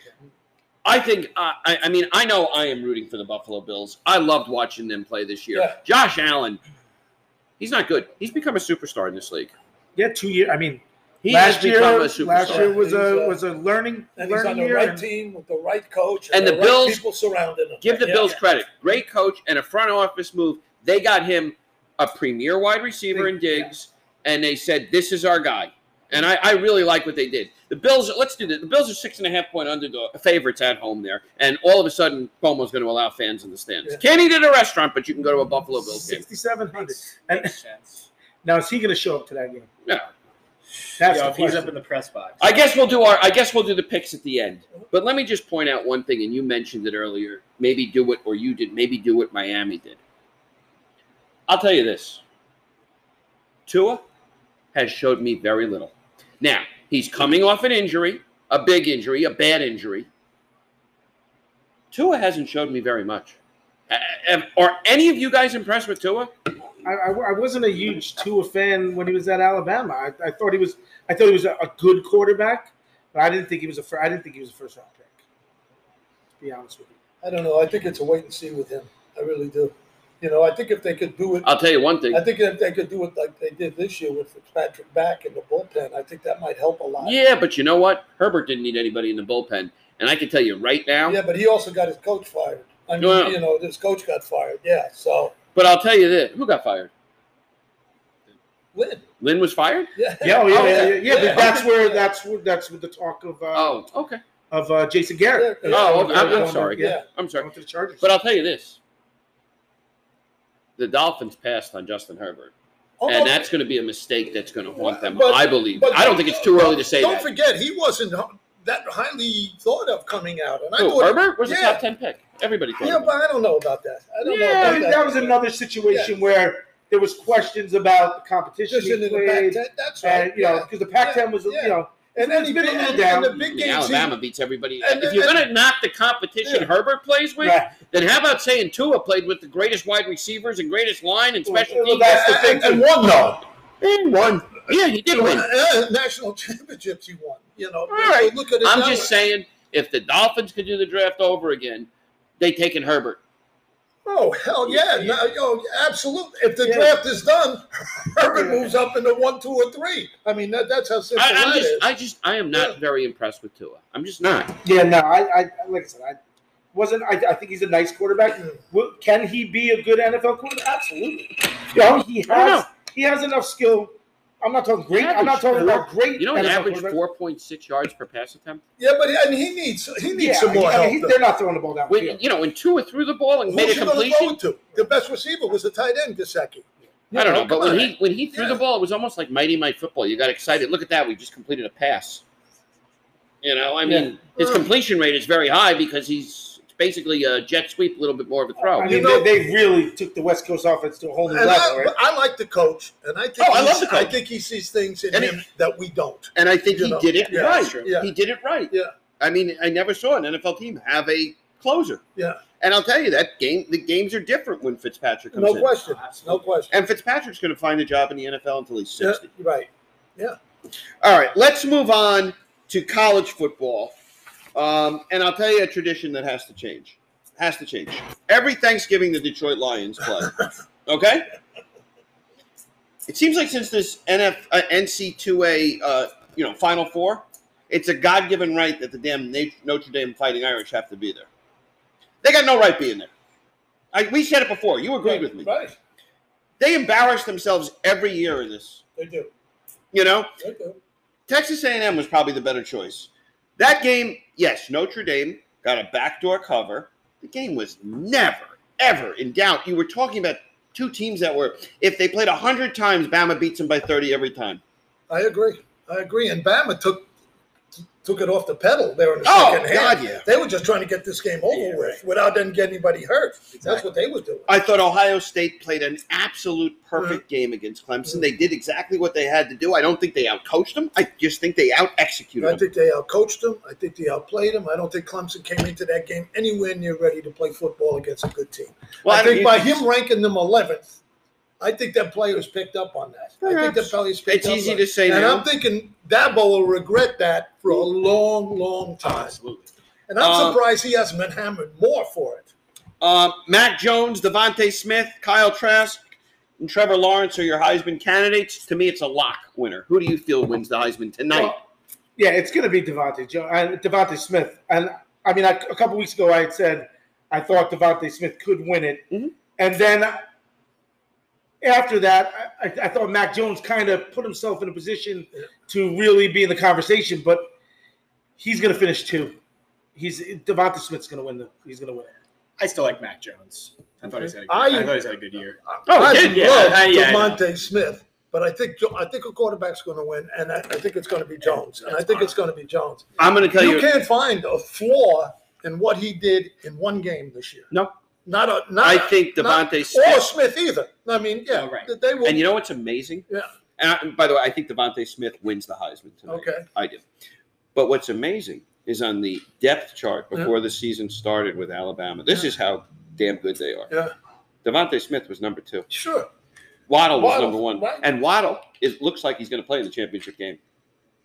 I think. Uh, I, I mean, I know I am rooting for the Buffalo Bills. I loved watching them play this year. Yeah. Josh Allen, he's not good. He's become a superstar in this league. Yeah, two years. I mean, He last year, a superstar. last year was He's, a uh, was a learning And he's on the year. right team with the right coach And the right Bills- people surrounding him. Give the Yeah. Bills credit. Great coach and a front office move. They got him a premier wide receiver in Diggs, and they said, "This is our guy." And I, I really like what they did. The Bills. Let's do this. The Bills are six and a half point underdog favorites at home there, and all of a sudden, Cuomo's going to allow fans in the stands. Yeah. Can't eat at a restaurant, but you can go to a Buffalo Bills game. Sixty-seven hundred. Makes, And makes sense. *laughs* now is he going to show up to that game? Yeah. That's Yo, the if he's up in the press box. I guess we'll do our. I guess we'll do the picks at the end. But let me just point out one thing, and you mentioned it earlier. Maybe do it, or you did. Maybe do what Miami did. I'll tell you this. Tua has showed me very little. Now he's coming off an injury, a big injury, a bad injury. Tua hasn't showed me very much. Uh, Are any of you guys impressed with Tua? I, I, I wasn't a huge Tua fan when he was at Alabama. I, I thought he was. I thought he was a, a good quarterback, but I didn't think he was a. Fir- I didn't think he was a first round pick. To be honest with you. I don't know. I think it's a wait and see with him. I really do. You know, I think if they could do it, I'll tell you one thing. I think if they could do it like they did this year with Fitzpatrick back in the bullpen, I think that might help a lot. Yeah, but you know what? Herbert didn't need anybody in the bullpen, and I can tell you right now. Yeah, but he also got his coach fired. I mean, Yeah. you know, this coach got fired. Yeah, so But I'll tell you this: who got fired? Lynn. Lynn was fired. Yeah, Yeah, oh, yeah, Oh, yeah, yeah. yeah, yeah, Yeah. But that's where that's where that's with the talk of uh, Oh, okay. of uh, Jason Garrett. Yeah, Oh, okay. I'm, I'm sorry. Yeah, I'm sorry. to the Chargers. But I'll tell you this: the Dolphins passed on Justin Herbert. Oh, and that's going to be a mistake that's going to haunt them. But- I believe. but I don't think it's too early to say Don't that. forget, he wasn't that highly thought of coming out, and I Who, thought Herbert was a top ten pick. Everybody thought. Yeah, but I don't know about that. I don't Yeah, know about that. that was another situation where there was questions about the competition Just he in the Pac-10, that's right. and you know because the Pac-10 was Yeah. you know and then it's he been a little and- down. and the big it. games. he- Alabama beats everybody. and- if you're going to knock the competition Yeah. Herbert plays with, right. then how about saying Tua played with the greatest wide receivers and greatest line and special Well, teams? that's the thing, and, and won though. He won. Yeah, he did win. Uh, national *laughs* championships he won. You know, All right. look at it. I'm that just way. saying, if the Dolphins could do the draft over again, they taken Herbert. Oh hell yeah! No, yo, absolutely. If the Yeah. draft is done, *laughs* Herbert Yeah. moves up into one, two, or three. I mean, that, that's how simple I, I'm that just, is. I just, I am not Yeah. very impressed with Tua. I'm just not. Yeah, no, I, I like I said, I wasn't. I, I think he's a nice quarterback. Mm. Can he be a good NFL quarterback? Absolutely. You know, he I don't has he has enough skill. I'm not talking great. I'm not talking Average about great. You know, an NFL average 4.6 yards per pass attempt. yeah, but and he needs he needs Yeah, some more I help. he- they're not throwing the ball down When, you know, when Tua threw the ball and Who's made a he completion, to? The best receiver was the tight end, Gesicki. I don't know, but when on. he when he threw Yeah. the ball, it was almost like Mighty Mite football. You got excited. Look at that, we just completed a pass. You know, I mean, his completion rate is very high because he's it's basically a jet sweep, a little bit more of a throw. I You mean, know- they, they really took the West Coast offense to a whole new level, I, right? I like the coach, and I think Oh, I love the coach. I think he sees things in And him that we don't. And I think he know, did it yeah, right. Yeah. He did it right. Yeah. I mean, I never saw an NFL team have a closer. Yeah. And I'll tell you that game the games are different when Fitzpatrick comes No in. No question. No question. And Fitzpatrick's going to find a job in the NFL until he's Yeah, 60. right. Yeah. All right, let's move on to college football. Um, and I'll tell you a tradition that has to change. Has to change. Every Thanksgiving, the Detroit Lions play. *laughs* Okay? It seems like since this NF, uh, NC2A, uh, you know, Final Four, it's a God-given right that the damn Notre Dame Fighting Irish have to be there. They got no right being there. I, we said it before. You agreed with me. Right. They embarrass themselves every year in this. They do. You know, They do. Texas A&M was probably the better choice. That game, yes, Notre Dame got a backdoor cover. The game was never, ever in doubt. You were talking about two teams that were, if they played 100 times, Bama beats them by 30 every time. I agree. I agree. And Bama took took it off the pedal there in the Oh, second half. God, yeah. They were just trying to get this game over Yeah, with without them getting anybody hurt. That's what they were doing. I thought Ohio State played an absolute perfect mm. game against Clemson. Mm. They did exactly what they had to do. I don't think they outcoached them. I just think they out-executed them. I think they outcoached them. I think they outplayed them. I don't think Clemson came into that game anywhere near ready to play football against a good team. Well, I don't- think by him ranking them 11th, I think that players picked up on that. I think Perhaps. that players picked It's up easy on to say now. And now. I'm thinking Dabo will regret that for a long, long time. Absolutely. And I'm Um, surprised he hasn't been hammered more for it. Um, Mac Jones, DeVonta Smith, Kyle Trask, and Trevor Lawrence are your Heisman candidates. To me, it's a lock winner. Who do you feel wins the Heisman tonight? Well, yeah, it's going to be DeVonta Joe and DeVonta Smith. And I mean, I, a couple weeks ago, I had said I thought DeVonta Smith could win it, Mhm. and then after that, I, I thought Mac Jones kind of put himself in a position to really be in the conversation, but he's going to finish two. He's DeVonta Smith's going to win the. He's going to win it. I still like Mac Jones. I thought he's had a good, I- I, thought he's had a good year. Oh, I did, yeah. love yeah, DeVonta Smith, but I think I think a quarterback's going to win, and I, I think it's going to be Jones, and I think it's going to be Jones. I'm going to tell You you. can't find a flaw in what he did in one game this year. No. Not a not. I a- think not- DeVonta or Smith. Smith either. I mean, yeah, Oh, right. they will. And you know what's amazing? Yeah. And, I, and by the way, I think DeVonta Smith wins the Heisman tonight. okay, I do. But what's amazing is on the depth chart before the season started with Alabama. This is how damn good they are. yeah, DeVonta Smith was number two. sure. Waddle was number one. right. And Waddle is looks like he's going to play in the championship game.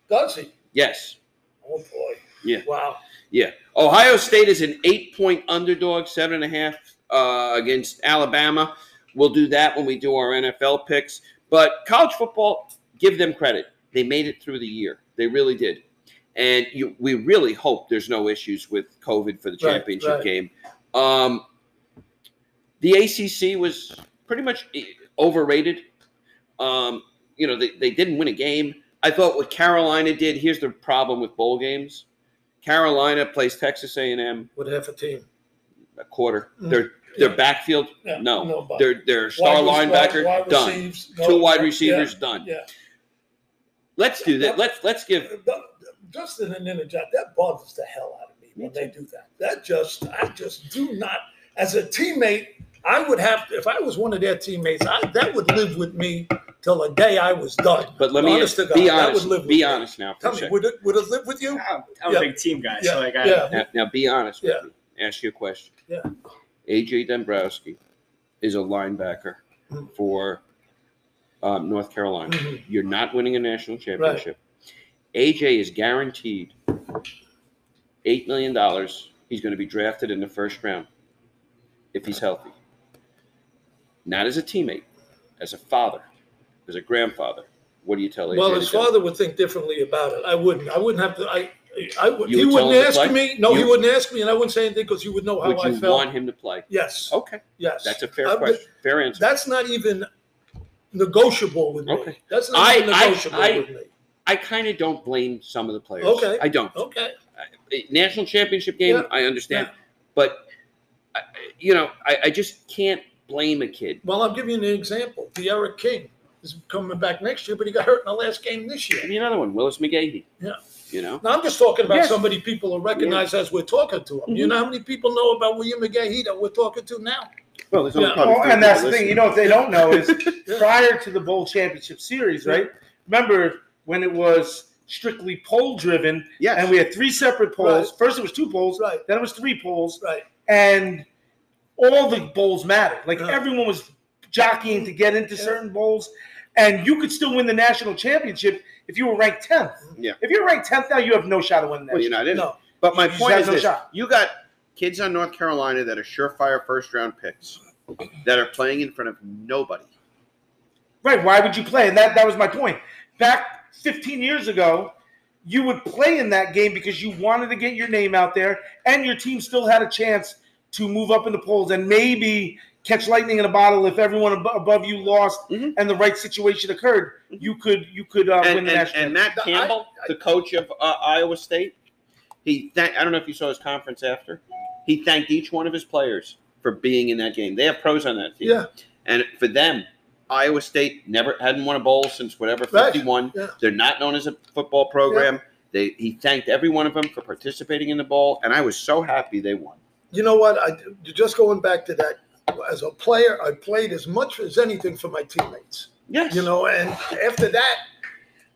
Does he? Yes. Oh boy. Yeah. Wow. Yeah. Ohio State is an eight point underdog, seven and a half uh, against Alabama. We'll do that when we do our NFL picks. But college football, give them credit. They made it through the year. They really did. And you, we really hope there's no issues with COVID for the championship right. game. Um, the ACC was pretty much eh, overrated. Um, you know, they, they didn't win a game. I thought what Carolina did. Here's the problem with bowl games. Carolina plays Texas A&M With half a team. a quarter. Mm. They're Their backfield, Yeah, no. Their their star Wide linebacker, wide done. receives, no. Two wide Yeah, receivers, done. Yeah. Let's do that. Let's let's give. Just in an interject, that bothers the hell out of me when they do that. That just, I just do not, as a teammate, I would have, to if I was one of their teammates, I, that would live with me till the day I was done. But let me Honest to be God, that honest. would live with Be me. honest now. Tell me, would it, would it live with you? I'm, I'm Yeah. a big team guy, Yeah, so like I, yeah. Now, now be honest with me. Ask you a question. Yeah. AJ Dombrowski is a linebacker Mhm. for um, North Carolina. Mhm. You're not winning a national championship. AJ is guaranteed eight million dollars. He's going to be drafted in the first round if he's healthy. Not as a teammate, as a father, as a grandfather. What do you tell AJ? Well, his father would think differently about it. I wouldn't. I wouldn't have to. I. I would. You He would wouldn't ask play? me. No, he wouldn't ask me, and I wouldn't say anything because he would know how Would I you felt. want him to play? Yes. Okay, Yes. that's a fair I would- question. Fair answer. That's not even negotiable with me. Okay. That's not I- even I- negotiable I- with me. I kind of don't blame some of the players. Okay. I don't. Okay. National championship game, Yeah. I understand, Yeah. but I- you know, I, I just can't blame a kid. Well, I'll give you an example. The Eric King is coming back next year, but he got hurt in the last game this Give year. me another one, Willis McGahee. Yeah. You know, Now I'm just talking about Yes. somebody people will recognize as we're talking to them. You Mhm. know how many people know about William McGahee that we're talking to now? well, there's only only Yeah. Well, and that's the thing. You know, if they don't know, is *laughs* prior to the bowl championship series, right? Remember when it was strictly poll driven, yes, and we had three separate polls. Right. First, it was two polls. Right. Then it was three polls, Right. and all the bowls mattered. Like Yeah. everyone was jockeying to get into certain bowls, and you could still win the national championship if you were ranked tenth. Yeah. If you're ranked tenth now, you have no shot of winning that. well, you're not in. No. But my You point is no this: shot. you got kids on North Carolina that are surefire first round picks that are playing in front of nobody. Right. Why would you play? And that, that was my point. Back 15 years ago, you would play in that game because you wanted to get your name out there and your team still had a chance to move up in the polls and maybe catch lightning in a bottle if everyone ab- above you lost Mhm. and the right situation occurred. You could you could uh, win and, the and, national. and Matt I- Campbell, the coach of uh, Iowa State, he thank, I don't know if you saw his conference after. He thanked each one of his players for being in that game. They have pros on that team. Yeah. And for them, Iowa State never hadn't won a bowl since whatever Right. 51. Yeah. They're not known as a football program. They he thanked every one of them for participating in the bowl, and I was so happy they won. You know what? I just going back to that. As a player, I played as much as anything for my teammates. Yes. you know and after that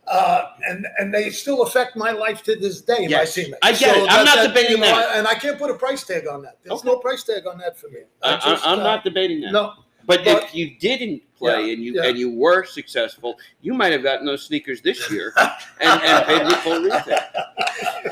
uh, and and they still affect my life to this day. Yes. my teammates. I get it. I'm not debating you know, that. And I can't put a price tag on that. There's Okay. no price tag on that for me. I, am uh, not debating that. No, But, But- if you didn't play and you yeah. and you were successful, you might have gotten those sneakers this year *laughs* and, and paid me full retail.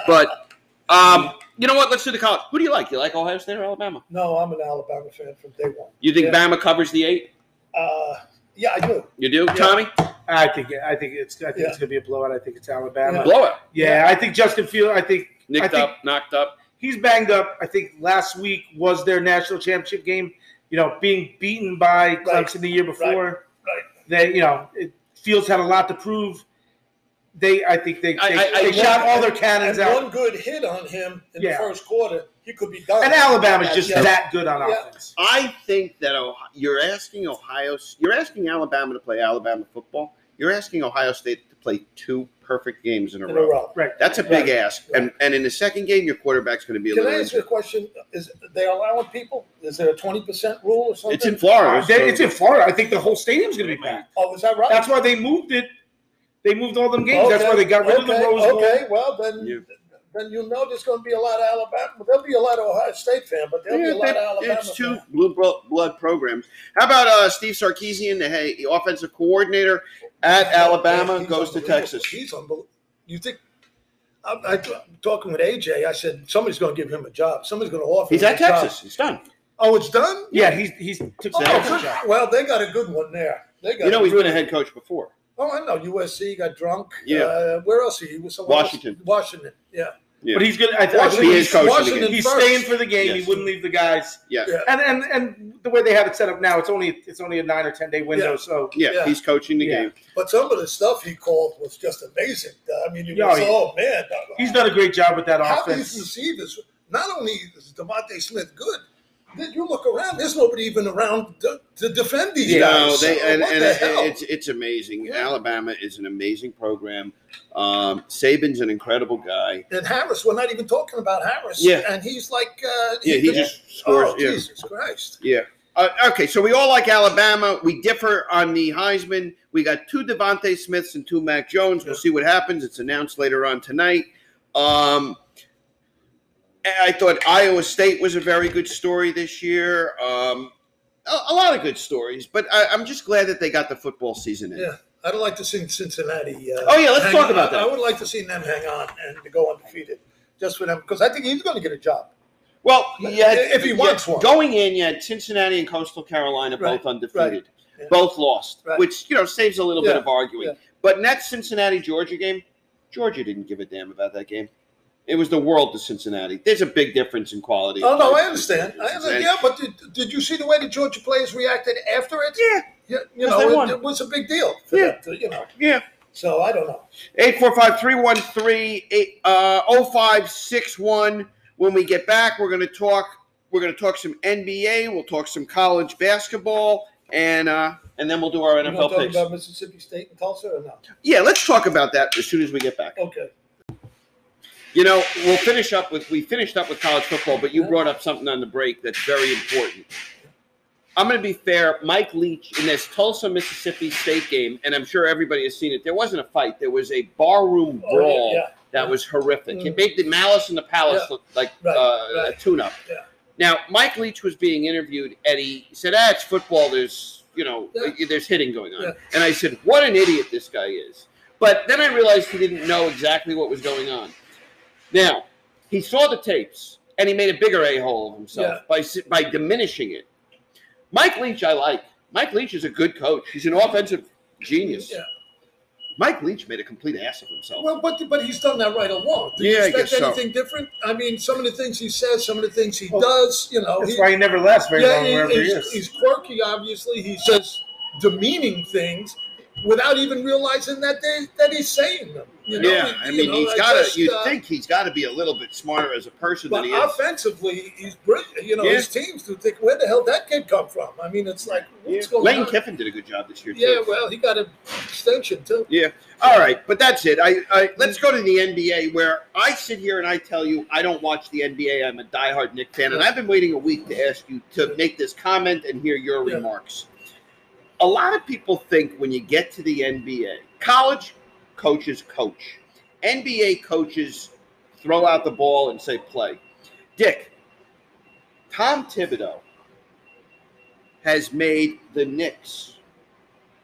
But um, you know what? Let's do the college. Who do you like? You like Ohio State or Alabama? no, I'm an Alabama fan from day one. You think Yeah. Bama covers the eight? Uh, yeah, I do. You do, Yeah. Tommy? I think I think it's I think Yeah. it's gonna be a blowout. I think it's Alabama. Yeah. Blow it. Yeah, I think Justin Field. I think Nicked I think- up, knocked up. he's banged up. I think last week was their national championship game. You know, being beaten by Clemson Right. the year before. Right. They, you know, it, Fields had a lot to prove. They, I think they, they, I- I- they I- shot all their cannons and out. one good hit on him in Yeah. the first quarter, he could be done. And Alabama's just Yeah. that good on Yeah. offense. I think that Ohio, you're asking Ohio, you're asking Alabama to play Alabama football. You're asking Ohio State to play two perfect games in a in row. a row. Right. That's a big Right. ask. And and in the second game, your quarterback's going to be a Can little. I ask you a question? Is they allowing people? Is there a twenty percent rule or something? It's in Florida. They- it's in Florida. I think the whole stadium's going to be packed. Oh, is that right? That's why they moved it. They moved all them games. That's why they got rid of the okay, Rose Bowl. Okay, well then, Yeah. then you know there's going to be a lot of Alabama. There'll be a lot of Ohio State fan, but there'll be a lot of Alabama. it's two fan. blue blood programs. How about uh, Steve Sarkisian, the hey, offensive coordinator at Alabama, He's goes to. Texas? He's unbelievable. You think? I, I, I'm talking with AJ. I said somebody's going to give him a job. Somebody's going to offer. He's him at a job. Texas. It's done. Oh, it's done. Yeah, he's he's took Oh, the Texas Texas job. well, they got a good one there. They got. You know, he's been a head coach before. Oh, I know. USC got drunk. Yeah. Uh, where else he? he was somewhere else. Washington. Washington. Yeah. Yeah. But he's good. I, I Washington, think He is he's, coaching Washington again. he's first. staying for the game. Yes. He wouldn't leave the guys. Yes. Yeah. And and and the way they have it set up now, it's only it's only a nine or ten day window. Yeah. So Yeah, Yeah. he's coaching the Yeah. game. But some of the stuff he called was just amazing. I mean, you Yeah, was, he- oh man, he's done a great job with that How these offense. receivers? Not only is DeVonta Smith good, Then you look around. There's nobody even around to, to defend these You know, guys. they, and, and the hell? it's it's amazing. Yeah. Alabama is an amazing program. Um, Saban's an incredible guy. and Harris, we're not even talking about Harris. Yeah. and he's like, uh, Yeah, he could- just scores. Oh, yeah. Jesus Christ! Yeah. Uh, okay, so we all like Alabama. We differ on the Heisman. We got two DeVonta Smiths and two Mac Jones. We'll see what happens. It's announced later on tonight. Um, I thought Iowa State was a very good story this year. Um, a, a lot of good stories, but I, I'm just glad that they got the football season in. Yeah, I'd like to see Cincinnati. Uh, Oh, yeah, let's talk on. about that. I would like to see them hang on and to go undefeated, just for them, because I think he's going to get a job. Well, had, If he wants one. going in, you had Cincinnati and Coastal Carolina Right, both undefeated, yeah. both lost, Right. which you know saves a little bit of arguing. yeah. But next Cincinnati Georgia game, Georgia didn't give a damn about that game. It was the world to Cincinnati. There's a big difference in quality. Oh no, I understand. I understand. Yeah, but did, did you see the way the Georgia players reacted after it? Yeah, Yeah, you know, it, it was a big deal for Yeah. them. To, you know, yeah. so I don't know. 845-313 uh 0561 when we get back we're going to talk we're going to talk some NBA we'll talk some college basketball and uh and then we'll do our NFL to talk picks. about Mississippi State and Tulsa or no? Yeah, let's talk about that as soon as we get back. Okay. You know, we'll finish up with we finished up with college football, but you brought up something on the break that's very important. I'm going to be fair. Mike Leach in this Tulsa, Mississippi State game, and I'm sure everybody has seen it. There wasn't a fight. There was a barroom Oh, brawl yeah, yeah. that was horrific. Mm. It made the Malice in the Palace Yeah. look like Right, uh, right. a tune-up. Now, Mike Leach was being interviewed, and he said, "Ah, it's football. There's, you know, Yeah. there's hitting going on." And I said, "What an idiot this guy is." But then I realized he didn't know exactly what was going on. Now, he saw the tapes, and he made a bigger a-hole of himself Yeah. by by diminishing it. Mike Leach, I like. Mike Leach is a good coach. He's an offensive genius. Yeah. Mike Leach made a complete ass of himself. Well, but but he's done that right along. You Yeah, I expect guess so. anything different? I mean, some of the things he says, some of the things he Oh, does. You know, That's he, why he never lasts very yeah, long he- wherever he is. he's quirky. Obviously, he says demeaning things without even realizing that they that he's saying them. You know? yeah, I mean, know, he's got to. You'd uh, think he's got to be a little bit smarter as a person But than he is. offensively, he's brilliant. You know, Yeah. his teams do think, where the hell that kid come from? I mean, it's like, what's going Lane on? Kiffin did a good job this year too. Yeah, well, he got an extension too. Yeah. All right, but that's it. I, I let's go to the NBA where I sit here and I tell you I don't watch the NBA. I'm a diehard Knick fan, and I've been waiting a week to ask you to make this comment and hear your Yeah. remarks. A lot of people think when you get to the NBA, college coaches coach, NBA coaches throw out the ball and say play. Dick, Tom Thibodeau has made the Knicks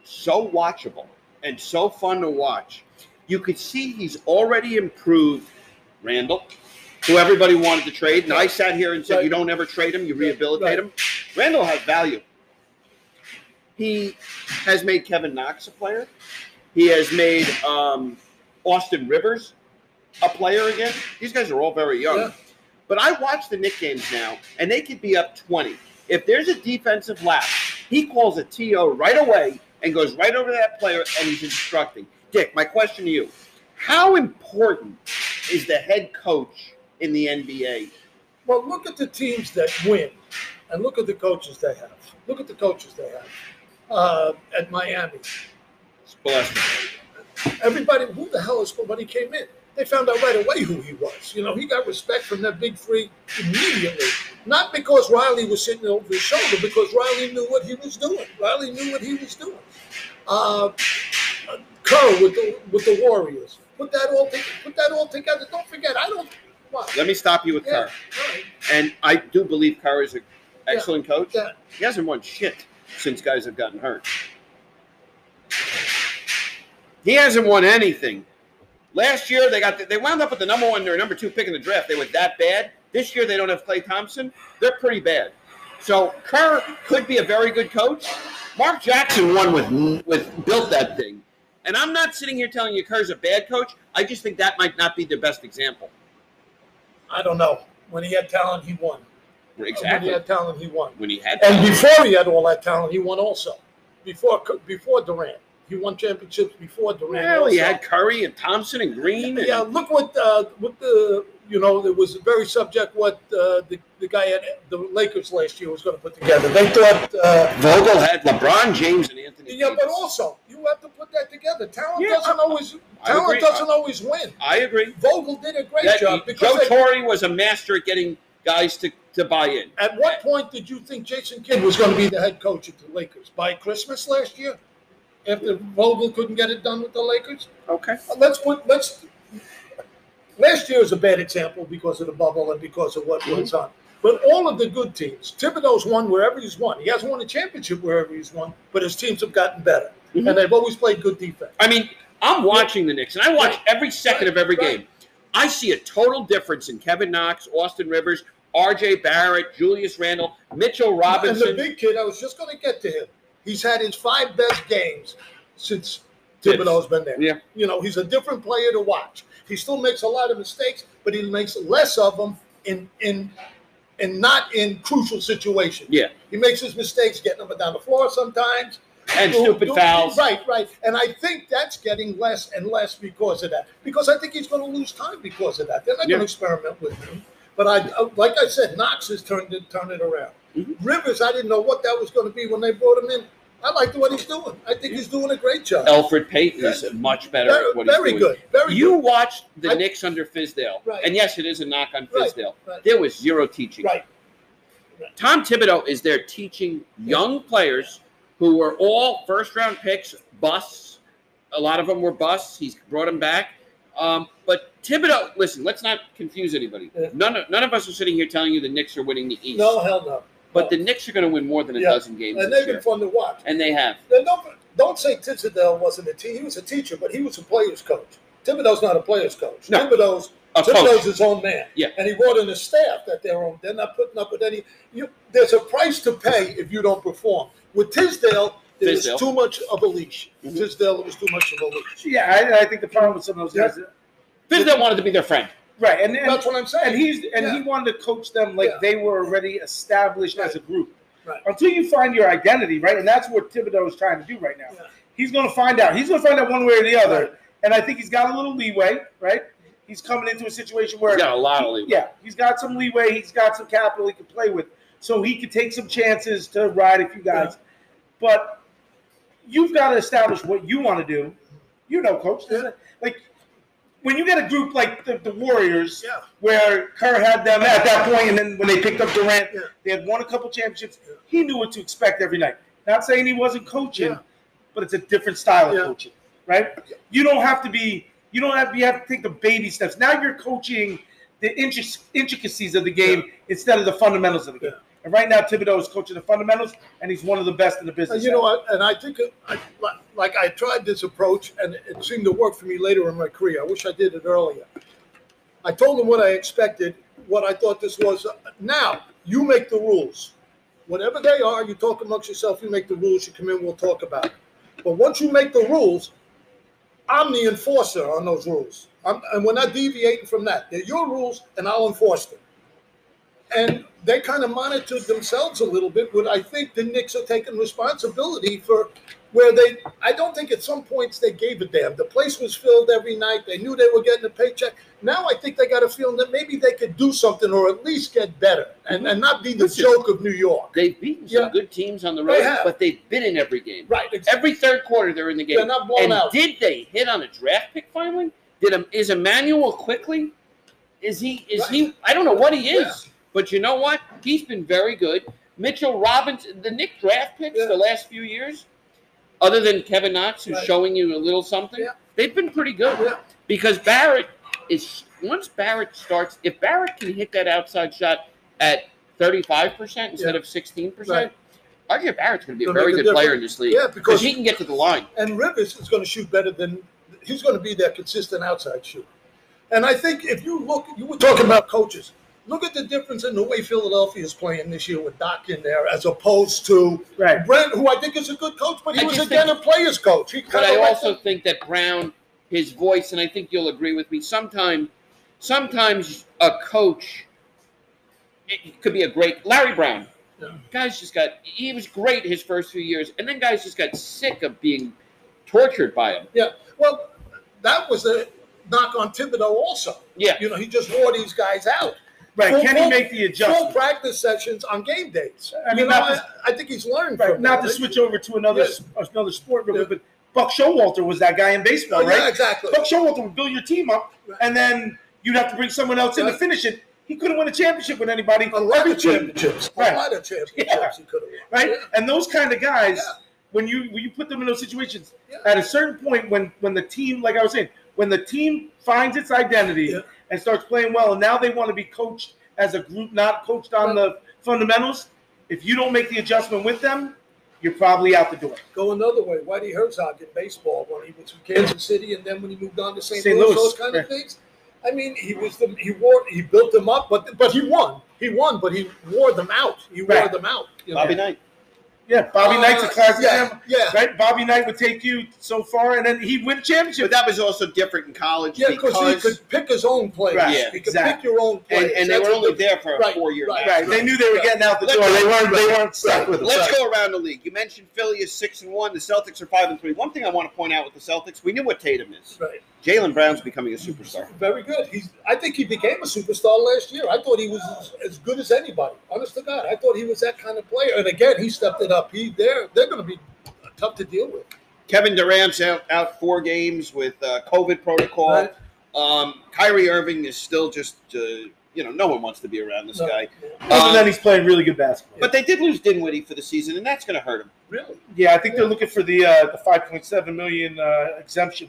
so watchable and so fun to watch. You could see he's already improved Randle, who everybody wanted to trade. And I sat here and said, Right. You don't ever trade him, you rehabilitate right. him. Randle has value. He has made Kevin Knox a player. He has made um, Austin Rivers a player again. These guys are all very young. Yeah. But I watch the Knick games now, and they could be up 20. If there's a defensive lapse, he calls a TO right away and goes right over to that player and he's instructing. Dick, my question to you How important is the head coach in the NBA? Well, look at the teams that win, and look at the coaches they have. Look at the coaches they have uh, at Miami. Everybody, who the hell is when he came in? They found out right away who he was. You know, he got respect from that big three immediately. Not because Riley was sitting over his shoulder, because Riley knew what he was doing. Riley knew what he was doing. Uh, Kerr with the with the Warriors. Put that all put that all together. Don't forget, I don't. What? Let me stop you with Yeah, Kerr. right. And I do believe Kerr is an excellent coach. Yeah. He hasn't won shit since guys have gotten hurt. He hasn't won anything. Last year they got the, they wound up with the number one or number two pick in the draft. They were that bad. This year they don't have Klay Thompson. They're pretty bad. So Kerr could be a very good coach. Mark Jackson won with with built that thing. And I'm not sitting here telling you Kerr's a bad coach. I just think that might not be the best example. I don't know. When he had talent, he won. When he Exactly. had talent, he won. When he had And before he had all that talent, he won also. Before before Durant, He won championships before Durant. Well, he had Curry and Thompson and Green. And, Yeah, look what uh, what the you know it was very subject what uh, the the guy at the Lakers last year was going to put together. They thought. Uh, Vogel had LeBron James and Anthony. yeah, but also you have to put that together. Talent Yeah, doesn't I- always I talent agree. doesn't always win. I agree. Vogel did a great That, job because Joe they- Torre was a master at getting guys to, to buy in. At what point did you think Jason Kidd was going to be the head coach at the Lakers? By Christmas last year, after Vogel couldn't get it done with the Lakers. Okay. Uh, Let's put let's. Last year is a bad example because of the bubble and because of what Mm-hmm. went on. But all of the good teams, Thibodeau's won wherever he's won. He hasn't won a championship wherever he's won, but his teams have gotten better, Mhm. and they've always played good defense. I mean, I'm watching the Knicks, and I watch Right. every second Right. of every Right. game. I see a total difference in Kevin Knox, Austin Rivers, R.J. Barrett, Julius Randle, Mitchell Robinson. And the big kid, I was just going to get to him. He's had his five best games since. Thibodeau's been there. Yeah. You know, he's a different player to watch. He still makes a lot of mistakes, but he makes less of them in in and not in crucial situations. Yeah. He makes his mistakes getting up and down the floor sometimes. and Do- stupid do- fouls. Right, right. And I think that's getting less and less because of that. Because I think he's going to lose time because of that. They're not Yeah. going to experiment with him. But I, uh, like I said, Knox has turned it, turned it around. Mhm. Rivers, I didn't know what that was going to be when they brought him in. I like what he's doing. I think he's doing a great job. Elfrid Payton is much better very at what he's very doing. good. Very You good. You watched the I- Knicks under Fizdale, Right. and yes, it is a knock on Right, Fizdale. right. There was zero teaching. Right. Tom Thibodeau is there teaching young players who were all first round picks, busts. A lot of them were busts. He's brought them back. Um, but Thibodeau, listen, let's not confuse anybody. None, of, none of us are sitting here telling you the Knicks are winning the East. No, hell no. But the Knicks are going to win more than a Yeah. dozen games And this they've been fun to watch. And they have. Don't, don't say Tisdale wasn't a team. He was a teacher, but he was a player's coach. Thibodeau's not a player's coach. No. Thibodeau's A Thibodeau's coach. his own man. Yeah. And he brought in a staff that they're on. They're not putting up with any. You, there's a price to pay if you don't perform. With Tisdale, there was Tisdale. too much of a leash. Mhm. Tisdale, it was too much of a leash. Yeah, I, I think the problem with some of those guys, Fizdale wanted to be their friend. right? And, and That's what I'm saying. and he's and Yeah. he wanted to coach them like Yeah. they were already established as a group. Right. Until you find your identity, right? And that's what Thibodeau is trying to do right now. Yeah. He's going to find out. He's going to find out one way or the other. Right. And I think he's got a little leeway, right? He's coming into a situation where He's got a lot of leeway. yeah, he's got some leeway. He's got some capital he can play with, so he can take some chances to ride a few guys. But you've got to establish what you want to do. You know, coach. Yeah. Like when you get a group like the, the Warriors, Yeah. where Kerr had them at that point, and then when they picked up Durant, Yeah. they had won a couple championships. He knew what to expect every night. Not saying he wasn't coaching, but it's a different style of coaching, right? You don't have to be. You don't have. You have to take the baby steps. Now you're coaching the intric- intricacies of the game instead of the fundamentals of the game. And right now, Thibodeau is coaching the fundamentals, and he's one of the best in the business. you know what? And I think, I, like I tried this approach, and it seemed to work for me later in my career. I wish I did it earlier. I told him what I expected, what I thought this was. Now you make the rules, whatever they are. You talk amongst yourself. You make the rules. You come in. We'll talk about it. But once you make the rules, I'm the enforcer on those rules, I'm, and we're not deviating from that. They're your rules, and I'll enforce them and they kind of monitored themselves a little bit. But I think the Knicks are taking responsibility for where they. I don't think at some points they gave a damn. The place was filled every night. They knew they were getting a paycheck. Now I think they got a feeling that maybe they could do something or at least get better and, and not be the Listen. joke of New York. They've beaten some Yeah. good teams on the road, have. but they've been in every game. Right. exactly. Every third quarter, they're in the game. They're not blown and out. did they hit on a draft pick finally? Did um, is Immanuel Quickley? Is he? Is he? I don't know what he is, Yeah. But you know what? He's been very good. Mitchell Robinson, the Knick draft picks Yeah. the last few years, other than Kevin Knox, who's Right. showing you a little something, Yeah. they've been pretty good. Yeah. Because Barrett is once Barrett starts, if Barrett can hit that outside shot at thirty-five percent instead Yeah. of sixteen percent, RJ Barrett's going to be a very good player in this league. Yeah, because- he can get to the line. and Rivers is going to shoot better than he's going to be their consistent outside shooter. And I think if you look, you were talking about coaches. Look at the difference in the way Philadelphia is playing this year with Doc in there, as opposed to Right. Brett, who I think is a good coach, but he I was again think- a player's coach. He But I of also think that Brown, his voice, and I think you'll agree with me. Sometimes, sometimes a coach, it could be a great Larry Brown. Yeah. Guys just got he was great his first few years, and then guys just got sick of being tortured by him. Yeah, well, that was a knock on Thibodeau also. Yeah. You know, he just wore these guys out. Right? Can he make the adjustment? Full practice sessions on game days. I mean, you know, I, to- I think he's learned Right. Not that. to switch over to another Yeah. another sport, Yeah. but Buck Showalter was that guy in baseball, Oh, yeah, right? exactly. Buck Showalter would build your team up, Right. and then you'd have to bring someone else in to finish it. He couldn't win a championship with anybody. A lot of championships. Right. A lot of championships Yeah. he could have won. right? Yeah. And those kind of guys, Yeah. when you when you put them in those situations, Yeah. at a certain point, when when the team, like I was saying, when the team finds its identity Yeah. And starts playing well, and now they want to be coached as a group, not coached on the fundamentals. If you don't make the adjustment with them, you're probably out the door. Go another way. Whitey Herzog in baseball when he was in Kansas City and then when he moved on to St. St. Louis, Louis, those kind of things. I mean, he was the he wore he built them up, but but he won. He won, but he wore them out. He wore Right. them out. you know. Bobby Knight. Yeah, Bobby Uh, Knight's a classic yeah, yeah. right? Bobby Knight would take you so far, and then he'd win a But championship. that was also different in college Yeah, because he could pick his own players. Right, yeah, he could exactly. pick your own and, players. and they were only different- there for Right, four years. right. right, they knew they were getting out the Let's door. go- They weren't. They weren't stuck right. with it. Let's Right. go around the league. You mentioned Philly is six and one. The Celtics are five and three. One thing I want to point out with the Celtics, we knew what Tatum is. Right. Jaylen Brown's becoming a superstar. Very good. He's. I think he became a superstar last year. I thought he was as, as good as anybody. Honest to God, I thought he was that kind of player. And again, he stepped it up. He they're they're going to be tough to deal with. Kevin Durant's out, out four games with uh, COVID protocol. Right? Um, Kyrie Irving is still just, uh, you know, no one wants to be around this No, guy. Other Um, than he's playing really good basketball. But they did lose Dinwiddie for the season, and that's going to hurt him. Really? Yeah, I think they're looking for the uh, the five point seven million uh, exemption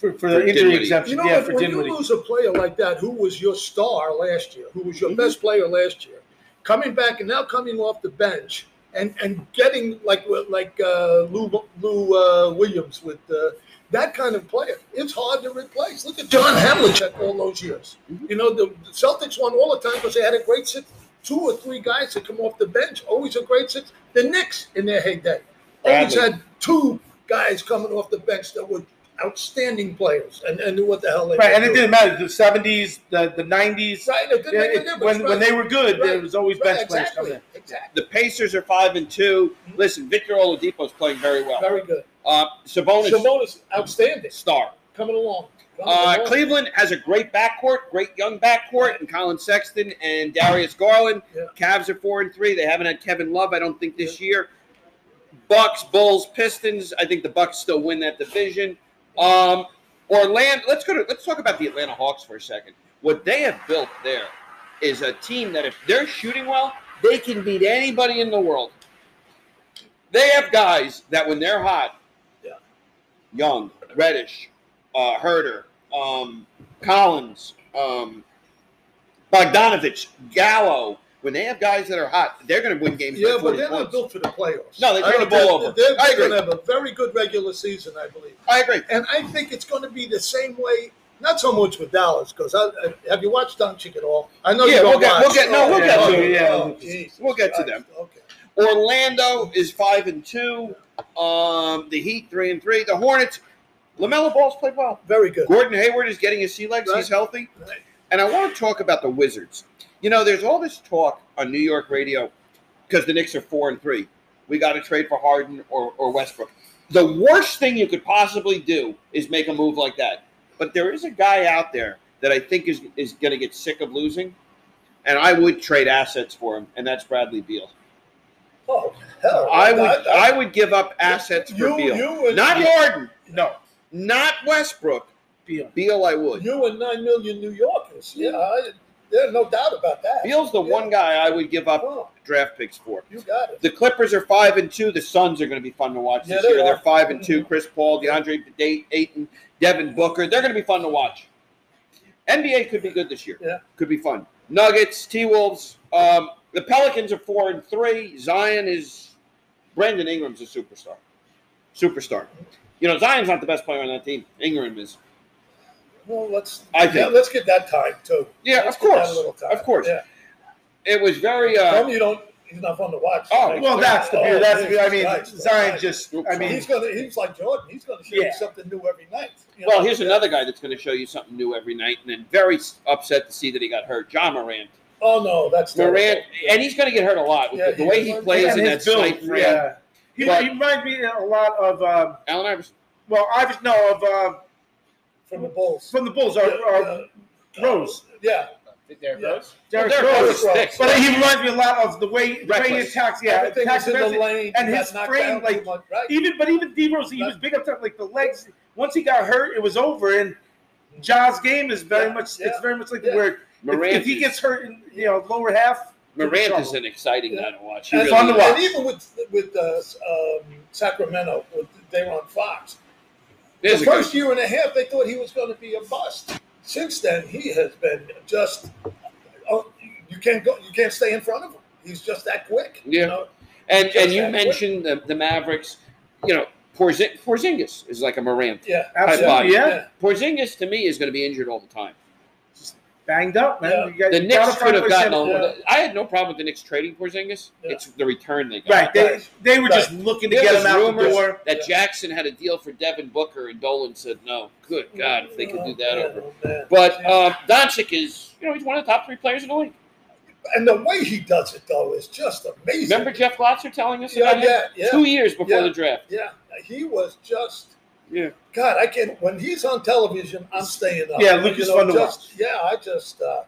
for, for the injury Dinwiddie. exemption. You know, yeah, if- for when Dinwiddie. you lose a player like that, who was your star last year, who was your Mhm. best player last year, coming back and now coming off the bench and and getting like like uh, Lou Lou uh, Williams with uh, that kind of player, it's hard to replace. Look at John Havlicek all those years. Mhm. You know, the, the Celtics won all the time because they had a great six, two or three guys that come off the bench. Always a great six. The Knicks in their heyday always Bradley. had two guys coming off the bench that were outstanding players and, and knew what the hell they Right, were and it didn't matter. The seventies, the the nineties. Right, it didn't Yeah, make a it- difference. when right. when they were good, there was always right, bench players exactly, coming in. Exactly. The Pacers are five and two. Listen, Victor Oladipo's playing very well. Very good. Uh, Sabonis, Sabonis, outstanding. star. Coming along. Coming Uh, along. Cleveland has a great backcourt, great young backcourt, and Collin Sexton and Darius Garland. Yeah. Cavs are four and three. They haven't had Kevin Love, I don't think, this year. Bucks, Bulls, Pistons. I think the Bucks still win that division. Um, Orlando. Let's go to. Let's talk about the Atlanta Hawks for a second. What they have built there is a team that, if they're shooting well, they can beat anybody in the world. They have guys that, when they're hot, Yeah. Young, Reddish, uh, Huerter, um, Collins, um, Bogdanovich, Gallo. When they have guys that are hot, they're going to win games. Yeah, by but they're not built for the playoffs. No, they turn I the think over. They're, they're going to have a very good regular season, I believe. I agree. And I think it's going to be the same way. Not so much with Dallas, because I, I, have you watched Doncic at all? I know Yeah, you don't we'll get- watch. we'll get- no, we'll get to it, yeah. oh, Jesus We'll get to them. Okay. Orlando is five and two. Um, the Heat three and three. The Hornets. LaMelo Ball's played well. Very good. Gordon Hayward is getting his sea legs. Right. He's healthy. Right. And I want to talk about the Wizards. You know, there's all this talk on New York radio because the Knicks are four and three. We got to trade for Harden or, or Westbrook. The worst thing you could possibly do is make a move like that. But there is a guy out there that I think is is going to get sick of losing, and I would trade assets for him, and that's Bradley Beal. Oh, hell. I would I would give up assets for Beal, You and, not Harden, No, not Westbrook. Beal. Beal, I would. You and nine million New Yorkers. Yeah, I, there's no doubt about that. Beal's the Yeah. one guy I would give up Oh, draft picks for. you got it. The Clippers are five and two. The Suns are going to be fun to watch Yeah, this they year. They're five and two. Chris Paul, DeAndre Ayton, Devin Booker. They're going to be fun to watch. NBA could be good this year. Yeah. could be fun. Nuggets, T Wolves. Um, the Pelicans are four and three. Zion is Brandon Ingram's a superstar. Superstar. You know, Zion's not the best player on that team. Ingram is. Well, let's. I think- yeah, let's get that time too. Yeah, Let's of course. time. Of course. Yeah. It was very. Tell Uh, me you don't. He's not fun to watch. Oh, Like, Well, that's the oh. That's the. I mean, Jesus Christ. Zion Right. just. I mean, he's gonna. He's like Jordan. He's gonna show Yeah. you something new every night. you well, know? here's another guy that's going to show you something new every night, and then very upset to see that he got hurt. Ja Morant. Oh no, that's Morant, and he's going to get hurt a lot with Yeah, the, the way he plays in that his build, tight frame. yeah. He, he reminds me a lot of um, Allen Iverson. well, Iverson. No, of uh, from the Bulls. from the Bulls. Uh, uh, Rose. Yeah, Derrick Yeah. Rose. Derrick Derrick Rose. Rose sticks. But he reminds me a lot of the way, the way he attacks. Yeah, everything attacks in the lane. and his frame, like, much, right? Even but even D Rose, he was big up top. Like the legs. Once he got hurt, it was over. And Ja's game is very Yeah, much. yeah, It's very much like yeah. where if, Morant. if he gets hurt in you know lower half. Morant is an exciting Yeah. guy to watch. He And, really fun to watch. and even with with uh, um, Sacramento, with they were on Fox. There's the first year and a half, they thought he was going to be a bust. Since then, he has been just. Oh, you can't go. You can't stay in front of him. He's just that quick. Yeah. You know? And Just and you mentioned the, the Mavericks. You know, Porzi- Porzingis is like a Morant. Yeah. Absolutely, body. yeah. Porzingis to me is going to be injured all the time. Banged up, man. Yeah. You got- The you Knicks could have gotten. A, Yeah. I had no problem with the Knicks trading Porzingis. Yeah. It's the return they got. Right, they they were just looking to There get was him out the rumors door. that Yeah. Jackson had a deal for Devin Booker, and Dolan said no. Good God, if they could do that over. But uh, Doncic is, you know, he's one of the top three players in the league. and the way he does it though is just amazing. Remember Jeff Glotzer telling us Yeah, about him yeah, yeah. two years before Yeah. the draft. Yeah, he was just. Yeah. God, I can not when he's on television, I'm staying up. Yeah, Luke is fun to Yeah, I just, uh,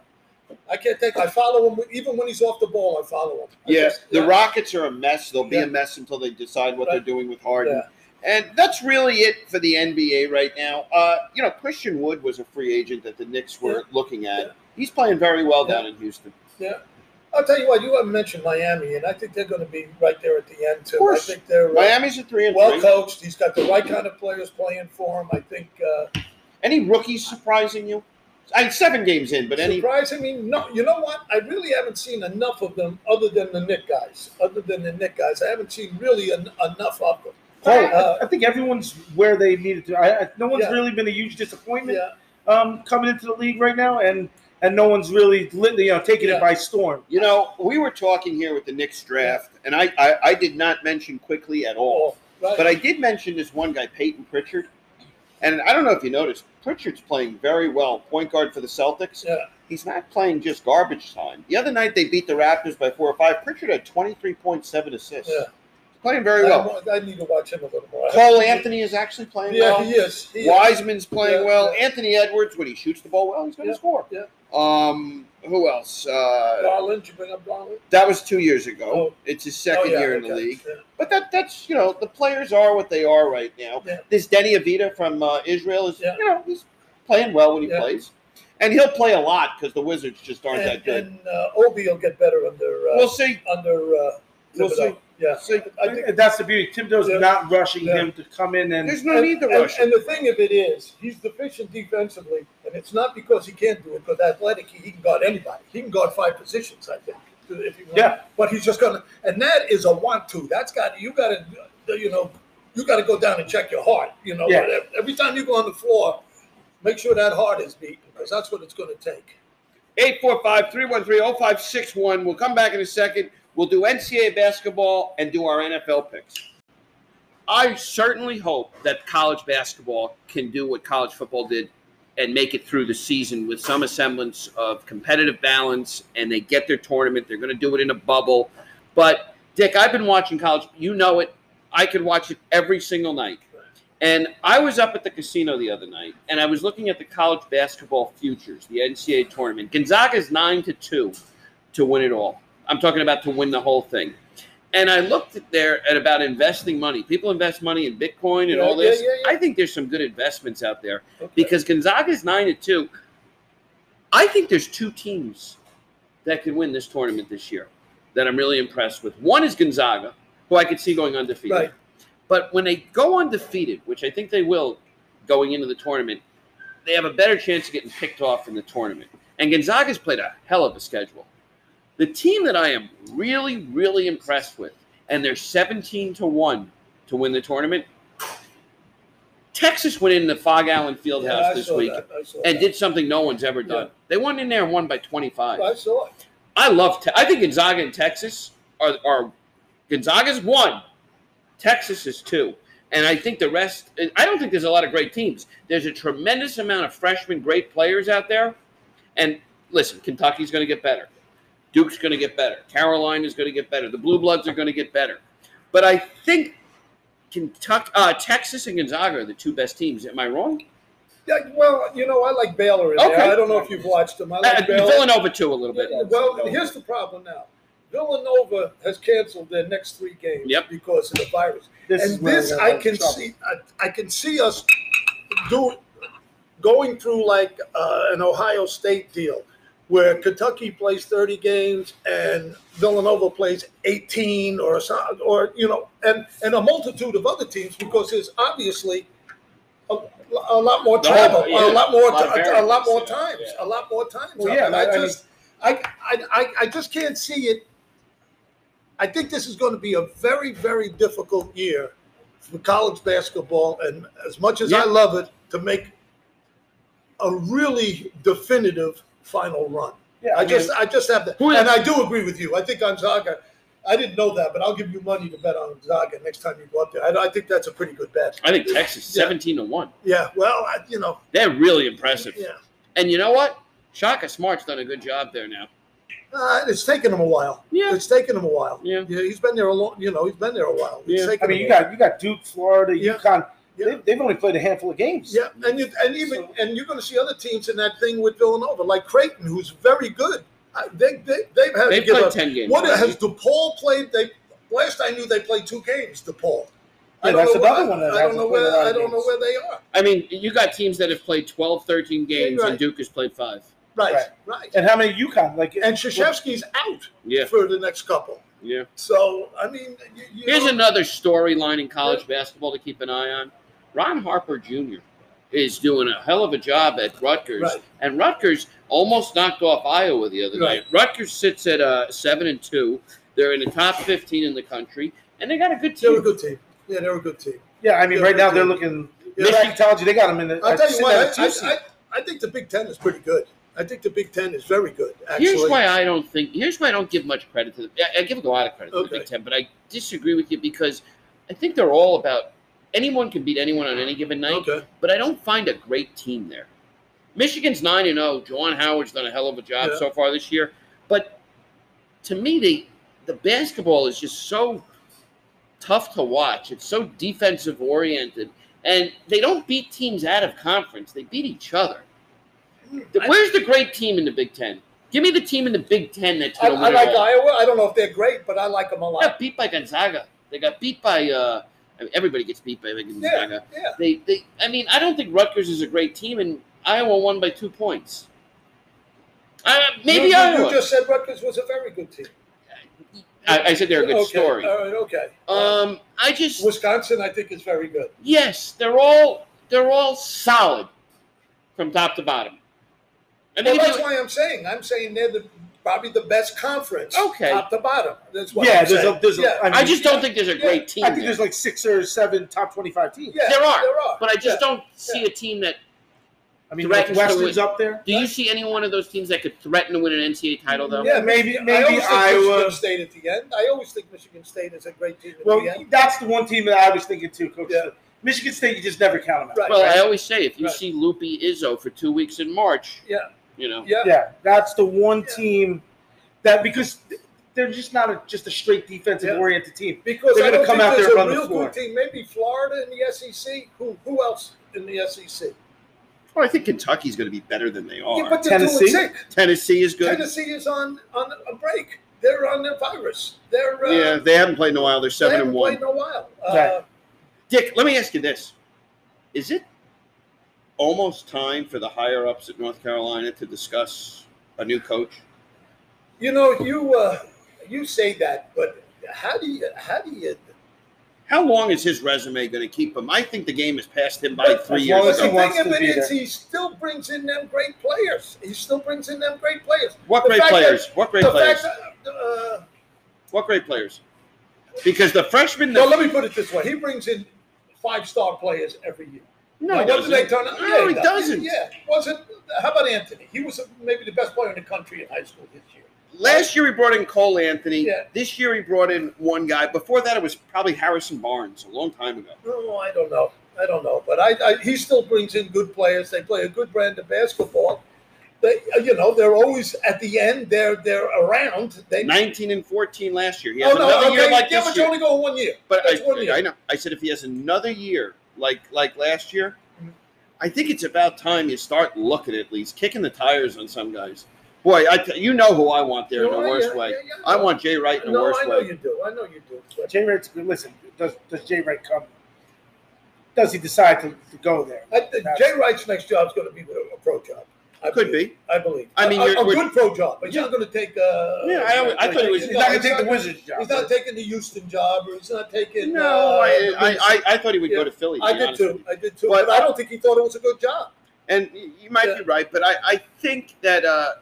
I can't take. I follow him even when he's off the ball. I follow him. I Yeah, just- the Rockets are a mess. They'll be Yeah. a mess until they decide what Right. they're doing with Harden. Yeah. And that's really it for the NBA right now. Uh, you know, Christian Wood was a free agent that the Knicks were Yeah. looking at. Yeah. He's playing very well Yeah. down in Houston. I'll tell you what. You haven't mentioned Miami, and I think they're going to be right there at the end too. Of course. I think they're uh, Miami's a three and well three. coached. He's got the right kind of players playing for him. I think. Uh, Any rookies surprising you? I seven games in, but any surprising me? No. You know what? I really haven't seen enough of them, other than the Knick guys. Other than the Knick guys, I haven't seen really en- enough of them. I, Uh, I think everyone's where they needed to. I, I, no one's Yeah. really been a huge disappointment Yeah. um, coming into the league right now, and and no one's really lit, you know taking Yeah. it by storm. You know, we were talking here with the Knicks draft, and I, I, I did not mention Quickley at all. Oh, right. But I did mention this one guy, Peyton Pritchard. And I don't know if you noticed, Pritchard's playing very well, point guard for the Celtics. Yeah. He's not playing just garbage time. The other night they beat the Raptors by four or five. Pritchard had 23.7 assists. Yeah. Playing very well. I need to watch him a little more. Cole Anthony is actually playing Yeah, well. he is. He is. Wiseman's playing Yeah, well. yeah. Anthony Edwards, when he shoots the ball well, he's going to Yeah, score. yeah. Um, who else? Uh, Garland, you bring up Garland? that was two years ago. Oh. It's his second Oh, yeah, year in the okay. league. Yeah. But that that's you know the players are what they are right now. Yeah. This Deni Avdija from uh, Israel is you know he's playing well when he plays, and he'll play a lot because the Wizards just aren't And, that good. and uh, Obi will get better under uh, we'll see. under uh, We'll see. Yeah, See. I think. And that's the beauty. Thibodeau's Yeah. not rushing Yeah. him to come in and There's no and, need to rush. him. And the thing of it is, he's deficient defensively, and it's not because he can't do it. Because athletic, he, he can guard anybody. He can guard five positions, I think. If. Yeah. But he's just gonna, and that is a want-to. That's got you got to, you know, you got to go down and check your heart. You know, Yeah. every time you go on the floor, make sure that heart is beating because that's what it's going to take. 845-313-0561. We'll come back in a second. We'll do NCAA basketball and do our NFL picks. I certainly hope that college basketball can do what college football did and make it through the season with some semblance of competitive balance and they get their tournament. They're going to do it in a bubble. But, Dick, I've been watching college. You know it. I could watch it every single night. And I was up at the casino the other night, and I was looking at the college basketball futures, the NCAA tournament. Gonzaga is nine to two to win it all. I'm talking about to win the whole thing. And I looked at there at about investing money. People invest money in Bitcoin and Yeah, all this. yeah, yeah. I think there's some good investments out there Okay. because Gonzaga is nine to two. I think there's two teams that could win this tournament this year that I'm really impressed with. One is Gonzaga, who I could see going undefeated. Right. But when they go undefeated, which I think they will going into the tournament, they have a better chance of getting picked off in the tournament. And Gonzaga's played a hell of a schedule. The team that I am really, really impressed with, and they're 17 to 1 to win the tournament. Texas went in the Phog Allen Fieldhouse Yeah, I this week that. I saw and that. did something no one's ever done. Yeah. They went in there and won by 25. I saw it. I love. Te- I think Gonzaga and Texas are are Gonzaga's one, Texas is two, and I think the rest. I don't think there's a lot of great teams. There's a tremendous amount of freshmen, great players out there, and listen, Kentucky's going to get better, Duke's going to get better, Carolina's going to get better, the Blue Bloods are going to get better, but I think Kentucky, uh, Texas, and Gonzaga are the two best teams. Am I wrong? Yeah, well, you know, I like Baylor Okay. there. I don't know if you've watched them. I Uh, like Baylor. Villanova too, a little bit. Well, here's the problem now. Villanova has canceled their next three games Yep. because of the virus. This is and where this we're gonna I have can trouble. see. I, I can see us do going through like uh, an Ohio State deal, where Kentucky plays thirty games and Villanova plays eighteen, or or you know, and and a multitude of other teams because there's obviously. A, a lot more The whole- travel, yeah, a lot more, a lot of ti- a lot more times, yeah. a lot more times. Well, yeah, I I just, I, I, I, I just can't see it. I think this is going to be a very, very difficult year for college basketball, and as much as Yeah. I love it, to make a really definitive final run. Yeah, I mean, just, I just have that, Who is- and I do agree with you. I think Gonzaga. I didn't know that, but I'll give you money to bet on Gonzaga next time you go up there. I, I think that's a pretty good bet. I think Texas Yeah. seventeen to one. Yeah, well, I, you know, They're really impressive. yeah, And you know what? Shaka Smart's done a good job there now. uh, it's taken him a while. Yeah. It's taken him a while. Yeah. Yeah, he's been there a long. You know, he's been there a while. It's Yeah. taken I mean, you a while. got you got Duke, Florida, Yeah. UConn. Yeah. They've, they've only played a handful of games. Yeah, and you, and even and you're going to see other teams in that thing with Villanova, like Creighton, who's very good. I, they, they they've had They've to give played up. ten games. What already. has DePaul played? They last I knew they played two games. DePaul. I Yeah, don't that's know another where, one that I don't know where I don't know where they are. I mean, you got teams that have played 12, 13 games, right. and Duke has played five. Right, Right. right. And how many UConn? Like And Krzyzewski's out Yeah, for the next couple. yeah. So I mean, you, you Here's know, another storyline in college basketball to keep an eye on. Ron Harper Jr. is doing a hell of a job at Rutgers, Right. and Rutgers almost knocked off Iowa the other Right. night. Rutgers sits at uh, seven and two. They're in the top fifteen in the country, and they got a good team. they're a good team. Yeah, they're a good team. yeah, I mean, Yeah, right now they they're looking. Yeah, Michigan right. tells you they got them in the. I'll tell you what, at a I, two I. I, I think the Big Ten is pretty good. I think the Big Ten is very good. Actually, Here's why I don't think. Here's why I don't give much credit to the. I, I give a lot of credit to the Big Ten, but I disagree with you because I think they're all about. Anyone can beat anyone on any given night, Okay. but I don't find a great team there. Michigan's nine and zero. Juwan Howard's done a hell of a job Yeah. so far this year, but to me, the the basketball is just so tough to watch. It's so defensive oriented, and they don't beat teams out of conference. They beat each other. I- Where's the great team in the Big Ten? Give me the team in the Big Ten that's I, going to win. I like all. Iowa. I don't know if they're great, but I like them a They lot. got beat by Gonzaga. They got beat by. Uh, I mean, everybody gets beat by Yeah, Gonzaga. yeah. They, they. I mean, I don't think Rutgers is a great team, and Iowa won by two points. Uh, maybe you, you- Iowa. You just said Rutgers was a very good team. I, I said they're a good okay. story. All right. Okay. Um, I just Wisconsin, I think, is very good. yes, they're all they're all solid from top to bottom. I Well, that's why I'm saying. I'm saying they're the probably the best conference. Okay. Top to bottom. That's what yeah, I'm there's saying. a, there's a, yeah. I, mean, I just don't think there's a Yeah, great team. I think there. there's like six or seven top twenty-five teams. yeah, there are, There are. but I just Yeah. don't see a team that. I mean, Threatens to Northwestern's win. up there. Do you see any one of those teams that could threaten to win an NCAA title though? Yeah, Maybe- I maybe always think Iowa. Michigan State at the end. I always think Michigan State is a great team at Well, the end. that's the one team that I was thinking too, Coach. Yeah. Michigan State, you just never count them out. Right. Well, I always say if you Right. see Loopy Izzo for two weeks in March, Yeah. You know, Yeah. Yeah, that's the one Yeah. team that because they're just not a, just a straight defensive Yeah. oriented team. Because They're gonna come out there and a run the floor. good team. Maybe Florida in the SEC. Who who else in the SEC? well, I think Kentucky's going to be better than they are. Yeah, but Tennessee? Tennessee is good. Tennessee is on on a break. They're on their virus. They're uh, Yeah, they haven't played in a while. They're they seven haven't and one. played in a while. Uh, Dick, let me ask you this: Is it almost time for the higher ups at North Carolina to discuss a new coach? You know, you uh, you say that, but how do you how do you? How long is his resume going to keep him? I think the game has passed him by But- three as years long as But he the thing of to it be is, there. he still brings in them great players. He still brings in them great players. What the great fact players? What great players? that, uh, What great players? Because the freshmen. no, let me put it this way: he brings in five star players every year. No, Now, he doesn't. did they turn? No, Yeah, he does. doesn't. Yeah, wasn't. How about Anthony? He was maybe the best player in the country in high school this year. Last year he brought in Cole Anthony. Yeah. This year he brought in one guy. Before that it was probably Harrison Barnes a long time ago. No, I don't know. I don't know, but I, I he still brings in good players. They play a good brand of basketball, They, uh, you know, they're always at the end. They're they're around. They 19 and 14 last year. He oh no, another okay, year like yeah, this but you year. only go one year. But That's one year. I know. I said if he has another year like like last year. I think it's about time you start looking at least kicking the tires on some guys. Boy, I t- you know who I want there in the worst yeah, way. yeah, yeah. I want Jay Wright in the No, worst way. I know way. you do. I know you do. But Jay Wright's listen. Does does Jay Wright come? Does he decide to, to go there? I, think Jay Wright's next job is going to be with a, a pro job. I Could believe. be. I believe. I mean, a, you're- a we're- good pro job, but he's not going to take. Uh, Yeah, I I thought he was- He's not going to take the Wizards job. He's not taking the Houston job, or he's not taking. No, uh, I, the I, I, I thought he would go to Philly. to I be did honest with too. you. I did too. But- But, I don't think he thought it was a good job. And y- you might Yeah. be right, but I, I think that uh,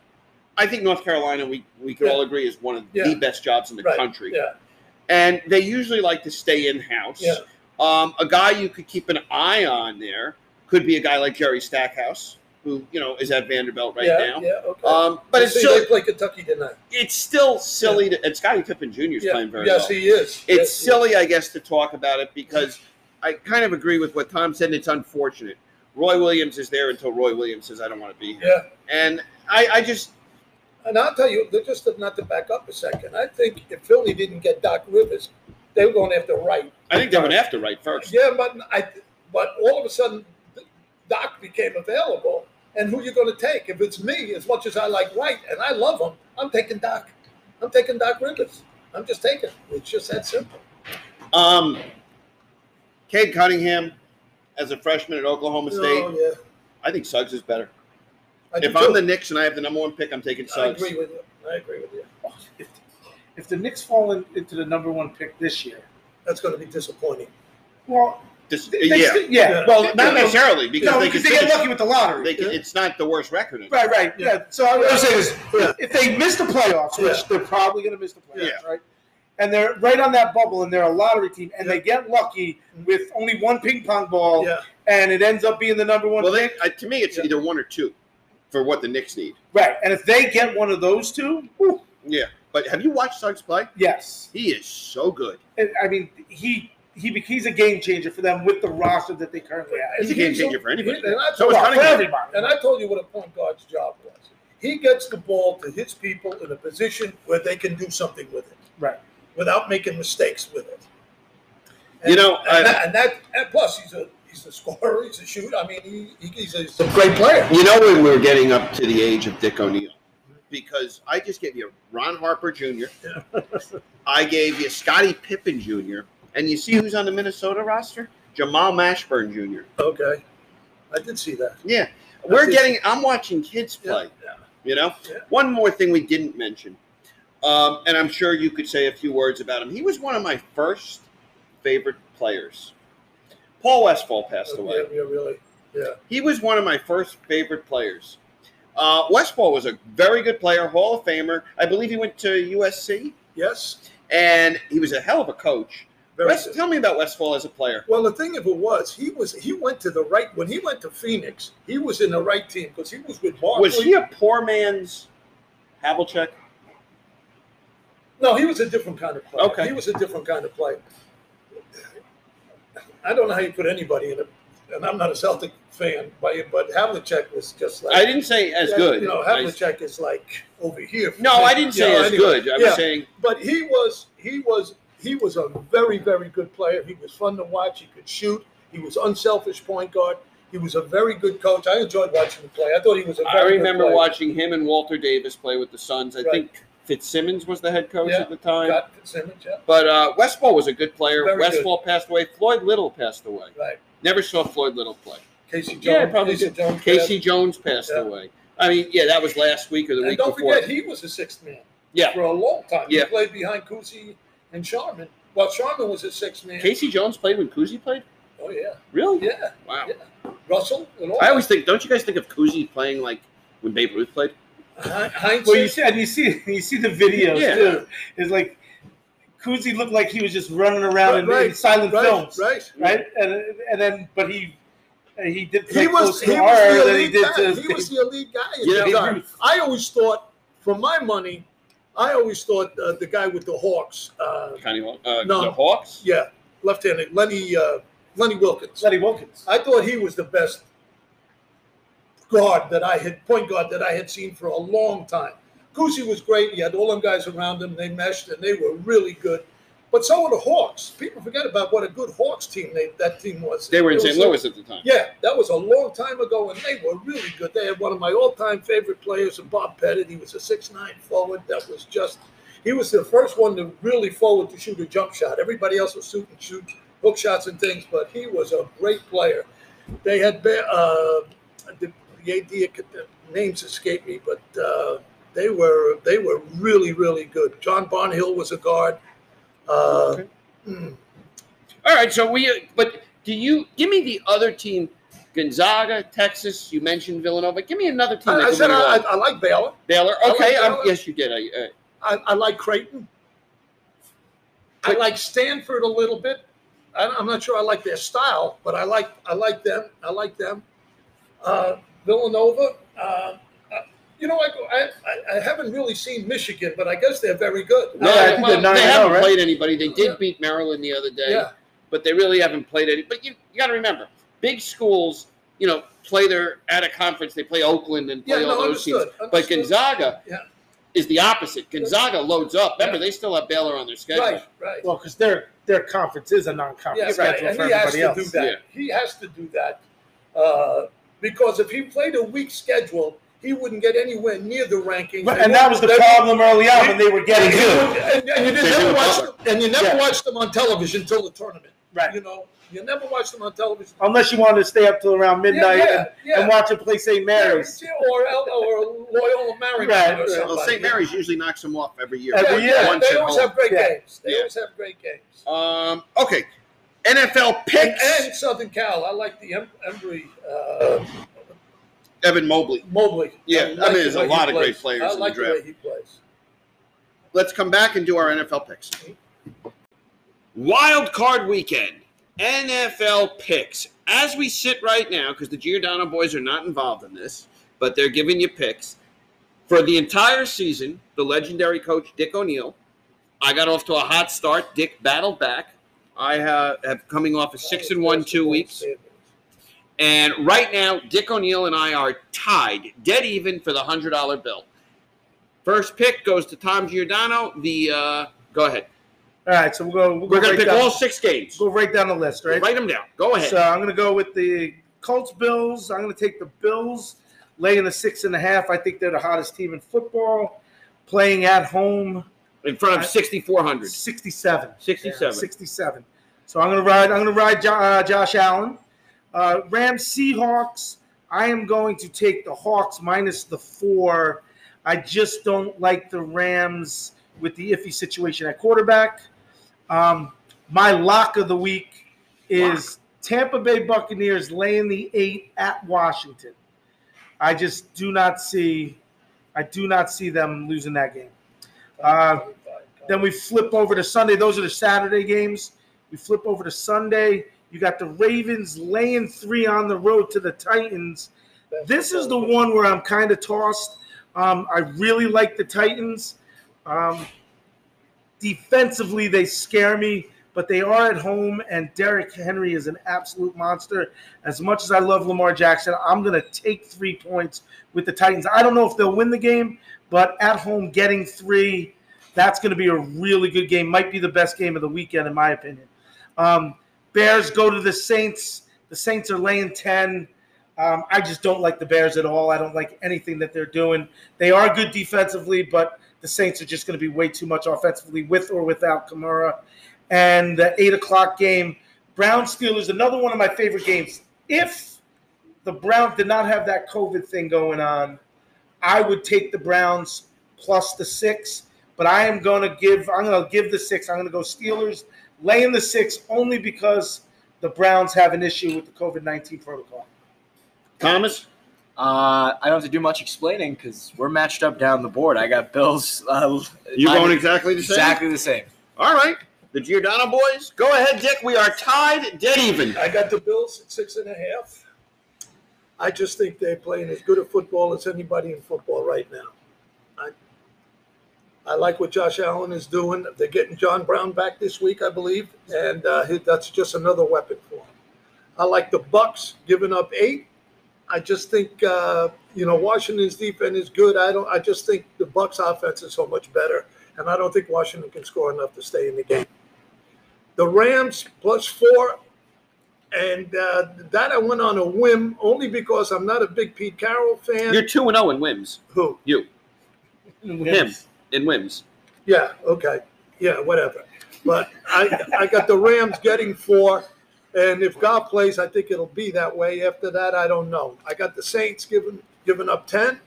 I think North Carolina we we could Yeah. all agree is one of Yeah. the best jobs in the Right. country. Yeah. and they usually like to stay in house. Yeah. Um, a guy you could keep an eye on there could be a guy like Jerry Stackhouse, who you know is at Vanderbilt Wright yeah. now. Yeah. Okay. Um, but it's still they play Kentucky tonight. it's still silly to and Scottie Pippen Jr. is Yeah. playing very yes, well. he is. It's Yes, silly, I guess, to talk about it because I kind of agree with what Tom said. And It's unfortunate. Roy Williams is there until Roy Williams says I don't want to be here, Yeah. and I, I just And I'll tell you, just not to back up a second. I think if Philly didn't get Doc Rivers, they were going after Wright. I think they went after right first. Yeah, but I, but all of a sudden, Doc became available, and who you're going to take? If it's me, as much as I like White and I love him, I'm taking Doc. I'm taking Doc Rivers. I'm just taking. it. It's just that simple. Um, Cade Cunningham, as a freshman at Oklahoma State, Oh yeah, I think Suggs is better. I do If I'm the Knicks and I have the number one pick, I'm taking Suggs. I agree with you. I agree with you. If, if the Knicks fall in, into the number one pick this year, That's going to be disappointing. well, This- they, they yeah. still- yeah. Yeah. Well, not they- necessarily because no, they because can they get lucky with the lottery. They can, It's not the worst record. Right, right. Yeah. So I was saying is, Yeah. if they miss the playoffs, which Yeah. they're probably going to miss the playoffs, Yeah. right? And they're right on that bubble, and they're a lottery team, and Yeah. they get lucky with only one ping pong ball, Yeah, and it ends up being the number one Well, pick. they, uh, to me, it's Yeah. either one or two for what the Knicks need. Right. And if they get one of those two, whew, Yeah. But have you watched Suggs play? yes. He is so good. And, I mean, he he he's a game changer for them with the roster that they currently have. He's a game changer for anybody. And I So is Well, for everybody. And I told you what a point guard's job was. He gets the ball to his people in a position where they can do something with it Right. without making mistakes with it. You know, and, I- that, and that, and plus he's a he's a scorer, he's a shooter. I mean, he, he- he's, a, he's a great player. You know when we're getting up to the age of Dick O'Neill, because I just gave you Ron Harper Jr. I gave you Scottie Pippen Jr. And you see who's on the Minnesota roster? Jamal Mashburn Jr. Okay, I did see that. Yeah, we're getting. I'm watching kids play. Yeah, You know, Yeah. one more thing we didn't mention, um, and I'm sure you could say a few words about him. He was one of my first favorite players. Paul Westphal passed yeah, away. yeah, yeah, really. Yeah, He was one of my first favorite players. Uh, Westphal was a very good player, Hall of Famer. I believe he went to USC, yes, and he was a hell of a coach. West, tell me about Westphal as a player. Well, the thing of it was, he was he went to the right when he went to Phoenix. He was in the right team because he was with Barkley. Was he a poor man's Havlicek? No, he was a different kind of player. Okay. He was a different kind of player. I don't know how you put anybody in it, and I'm not a Celtic fan, but but Havlicek was just like I didn't say as Yeah, good. You know, I- Havlicek is like over here. no, me. I didn't *laughs* say You know, as anyway. good. I Yeah. saying But he was he was he was a very very good player. He was fun to watch. He could shoot. He was unselfish point guard. He was a very good coach. I enjoyed watching him play. I thought he was a very I remember watching him and Walter Davis play with the Suns. I Right. think Fitzsimmons was the head coach Yeah, at the time. Got Simmons, yeah, But uh, Westphal was a good player. Very good. Passed away. Floyd Little passed away. right. Never saw Floyd Little play. Casey Jones. Yeah, probably Casey did. Jones. Casey Jones passed Yeah. away. I mean, yeah, that was last week or the And week don't before. forget, he was a sixth man yeah, for a long time. Yeah. He played behind Cousy and Sharman. Well, Sharman was a six man. Casey Jones played when Cousy played. Oh yeah, Really? yeah. Wow. Yeah. Russell and all. I always think. Don't you guys think of Cousy playing like when Babe Ruth played? that. Heinz. Well, you see, and you see, *laughs* you see the videos Yeah. too. It's like Cousy looked like he was just running around in, in Right, silent right, films, right. right? And and then, but he he did He play was he was the elite guy. He was the elite guy. Yeah. I always thought, for my money, I always thought uh, the guy with the Hawks, uh, Connie, Haw- uh, No. the Hawks. yeah, left-handed Lenny uh, Lenny Wilkens. Lenny Wilkens. I thought he was the best guard that I had point guard that I had seen for a long time. Cousy was great. He had all them guys around him. They meshed and they were really good. But so were the Hawks. People forget about what a good Hawks team they, that team was. They were in St. Louis at the time. yeah, that was a long time ago, and they were really good. They had one of my all-time favorite players, Bob Pettit. He was a six-nine forward that was just. He was the first one to really forward to shoot a jump shot. Everybody else was shooting shoot hook shots and things, but he was a great player. They had uh, the, the AD the names escape me, but uh, they were they were really really good. John Barnhill was a guard. Uh, Okay. mm, All right, so we. But do you give me the other team? Gonzaga, Texas. You mentioned Villanova. Give me another team. I, I said I. I like Baylor. Baylor. I like Okay. um, Baylor. yes, you did. I, uh, I, I like Creighton. I like Stanford a little bit. I, I'm not sure I like their style, but I like I like them. I like them. Uh, Villanova. Uh, uh, you know, I, I I- I haven't really seen Michigan, but I guess they're very good. no, I think well, they're nine they and haven't oh, right? played anybody. They did Yeah. beat Maryland the other day, Yeah, but they really haven't played any. But you, you got to remember, big schools, you know, play their at a conference. They play Oakland and yeah, play all no, those teams. understood. But understood. Gonzaga Yeah. is the opposite. Gonzaga loads up. Remember, Yeah. they still have Baylor on their schedule. right, right. Well, because their their conference is a non-conference Yeah, right. schedule And for he has everybody to else. do that. Yeah. He has to do that uh, because if he played a weak schedule, he wouldn't get anywhere near the rankings. But- and that was the They- problem early on when they were getting good. And, and you They never do watched them, and you never Yeah. watched them on television until the tournament. Right. You know, you never watched them on television. Unless you wanted to stay up till around midnight yeah, and, yeah. and watch them play St. Mary's. Yeah, or El- or Loyola Marymount Right, or Well, St. Mary's usually knocks them off every year. Every year. yeah, Once they always home. have great Yeah. games. They Yeah. always have great games. Um, okay. NFL And, picks. and Southern Cal, I like the em- Embry uh, Evan Mobley. Mobley. Yeah, I like mean, the there's a lot of great players I in the like the draft. way he plays. Let's come back and do our NFL picks. Wild card weekend. NFL picks. As we sit right now, because the Giordano boys are not involved in this, but they're giving you picks. For the entire season, the legendary coach Dick O'Neill. I got off to a hot start. Dick battled back. I have, have coming off a six and one two weeks. And right now, Dick O'Neill and I are tied, dead even for the hundred dollar bill. First pick goes to Tom Giordano. The uh, go ahead. All right, so we'll go. We'll We're go gonna pick down, all six games. go right down the list, right? Write them down. Go ahead. So I'm going to go with the Colts Bills. I'm going to take the Bills, laying the six and a half. I think they're the hottest team in football, playing at home. In front of sixty four hundred. 67. 67. Yeah, 67. So I'm going to ride. I'm going to ride Jo- uh, Josh Allen. Uh, Rams Seahawks. I am going to take the Hawks minus the four. I just don't like the Rams with the iffy situation at quarterback. Um, my lock of the week is Tampa Bay Buccaneers laying the eight at Washington. I just do not see. I do not see them losing that game. Uh, then we flip over to Sunday. Those are the Saturday games. We flip over to Sunday. You got the Ravens laying three on the road to the Titans. This is the one where I'm kind of tossed. Um, I really like the Titans. Um, defensively, they scare me, but they are at home, and Derrick Henry is an absolute monster. As much as I love Lamar Jackson, I'm going to take three points with the Titans. I don't know if they'll win the game, but at home, getting three, that's going to be a really good game. Might be the best game of the weekend, in my opinion. Um, Bears go to the Saints. The Saints are laying 10. Um, I just don't like the Bears at all. I don't like anything that they're doing. They are good defensively, but the Saints are just going to be way too much offensively with or without Kamara. And the 8 o'clock game, Brown Steelers, another one of my favorite games. If the Browns did not have that COVID thing going on, I would take the Browns plus the six. But I am going to give. I'm going to give the six. I'm going to go Steelers laying the six only because the Browns have an issue with the COVID 19 protocol. Thomas. Uh, I don't have to do much explaining because we're matched up down the board. I got Bills. Uh, You're going exactly the same. exactly the same. All right. The Giordano boys. Go ahead, Dick. We are tied, dead even. I got the Bills at six and a half. I just think they're playing as good a football as anybody in football right now. I, I like what Josh Allen is doing. They're getting John Brown back this week, I believe, and uh, that's just another weapon for him. I like the Bucks giving up eight. I just think uh, you know Washington's defense is good. I don't. I just think the Bucks offense is so much better, and I don't think Washington can score enough to stay in the game. The Rams plus four, and uh, that I went on a whim only because I'm not a big Pete Carroll fan. You're two and zero in whims. Who? You him in whims. Yeah. Okay. Yeah. Whatever. But I I got the Rams getting four, and if God plays, I think it'll be that way. After that, I don't know. I got the Saints giving giving up ten.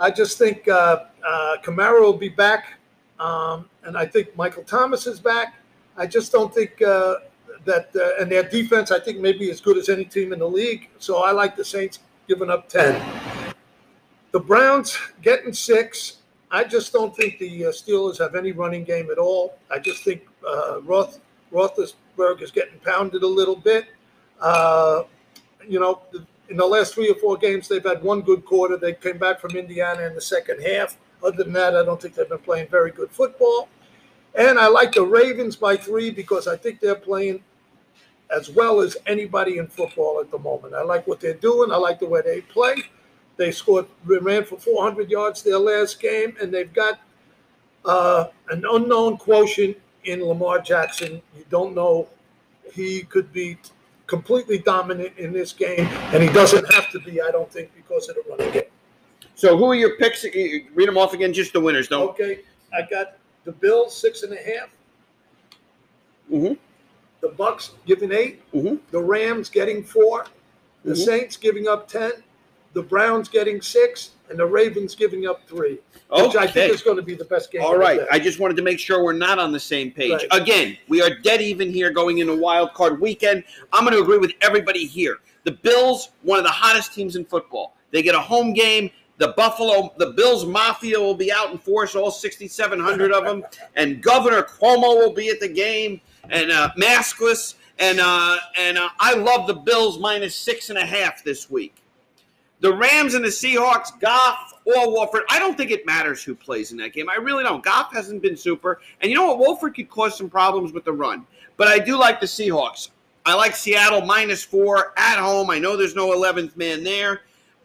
I just think uh, uh, Kamara will be back, um, and I think Michael Thomas is back. I just don't think uh, that, uh, and their defense, I think, maybe as good as any team in the league. So I like the Saints giving up ten. The Browns getting six. I just don't think the uh, Steelers have any running game at all. I just think uh, Roth Roethlisberger is getting pounded a little bit. Uh, you know, in the last three or four games, they've had one good quarter. They came back from Indiana in the second half. Other than that, I don't think they've been playing very good football. And I like the Ravens by three because I think they're playing as well as anybody in football at the moment. I like what they're doing. I like the way they play. They scored, ran for 400 yards their last game, and they've got uh, an unknown quotient in Lamar Jackson. You don't know he could be completely dominant in this game, and he doesn't have to be, I don't think, because of the running game. So who are your picks? Read them off again, just the winners. Don't. Okay, I got the Bills six and a half, Mm-hmm. the Bucks giving 8 mm-hmm. the Rams getting 4 the Mhm. Saints giving up ten, the Browns getting six, and the Ravens giving up three. Which I think is going to be the best game. All right. I just wanted to make sure we're not on the same page. Right. Again, we are dead even here going into wild card weekend. I'm going to agree with everybody here. The Bills, one of the hottest teams in football. They get a home game. The Buffalo, the Bills Mafia will be out in force, all 6,700 of them. *laughs* And Governor Cuomo will be at the game and uh, maskless. And uh, and uh, I love the Bills minus six and a half this week. The Rams and the Seahawks, Goff or Wolford. I don't think it matters who plays in that game. I really don't. Goff hasn't been super. And you know what? Wolford could cause some problems with the run. But I do like the Seahawks. I like Seattle minus four at home. I know there's no 11th man there.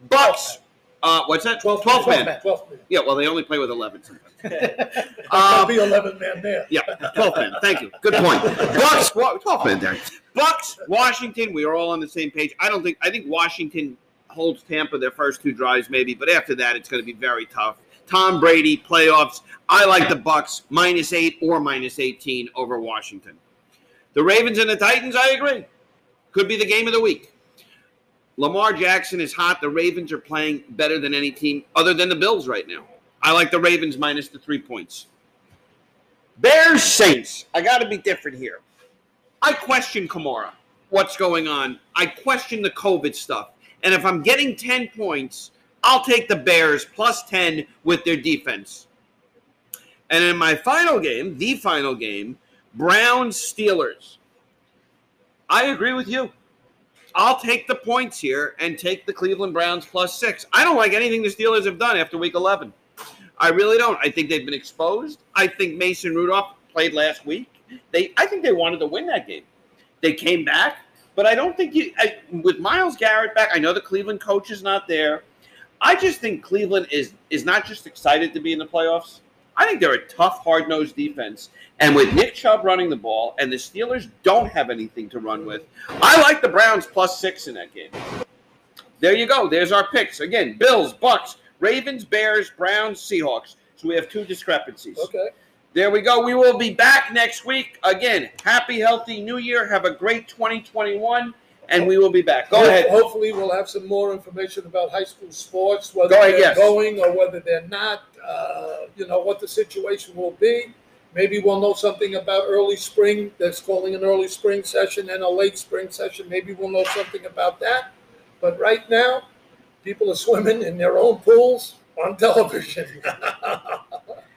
Bucks. Uh, what's that? 12th 12th man. man. 12th man. Yeah, well, they only play with 11 sometimes. I'll Um, be 11 man there. yeah, 12th man. Thank you. Good point. Bucks, wa- 12th man there. Bucks, Washington. We are all on the same page. I don't think. I think Washington holds Tampa their first two drives, maybe, but after that, it's going to be very tough. Tom Brady playoffs. I like the Bucks minus eight or minus 18 over Washington. The Ravens and the Titans. I agree. Could be the game of the week. Lamar Jackson is hot. The Ravens are playing better than any team other than the Bills right now. I like the Ravens minus the three points. Bears Saints. I got to be different here. I question Kamara. What's going on? I question the COVID stuff. And if I'm getting 10 points, I'll take the Bears plus 10 with their defense. And in my final game, the final game, Browns Steelers. I agree with you. I'll take the points here and take the Cleveland Browns plus six. I don't like anything the Steelers have done after week 11. I really don't. I think they've been exposed. I think Mason Rudolph played last week. They, I think they wanted to win that game. They came back, but I don't think you. I, with Myles Garrett back, I know the Cleveland coach is not there. I just think Cleveland is is not just excited to be in the playoffs. I think they're a tough, hard nosed defense. And with Nick Chubb running the ball, and the Steelers don't have anything to run with, I like the Browns plus six in that game. There you go. There's our picks. Again, Bills, Bucks, Ravens, Bears, Browns, Seahawks. So we have two discrepancies. Okay. There we go. We will be back next week. Again, happy, healthy new year. Have a great 2021, and we will be back. Go ahead. Hopefully, we'll have some more information about high school sports, whether Go ahead, they're yes. going or whether they're not. Uh, you know what the situation will be. Maybe we'll know something about early spring. That's calling an early spring session and a late spring session. Maybe we'll know something about that. But right now, people are swimming in their own pools on television. *laughs*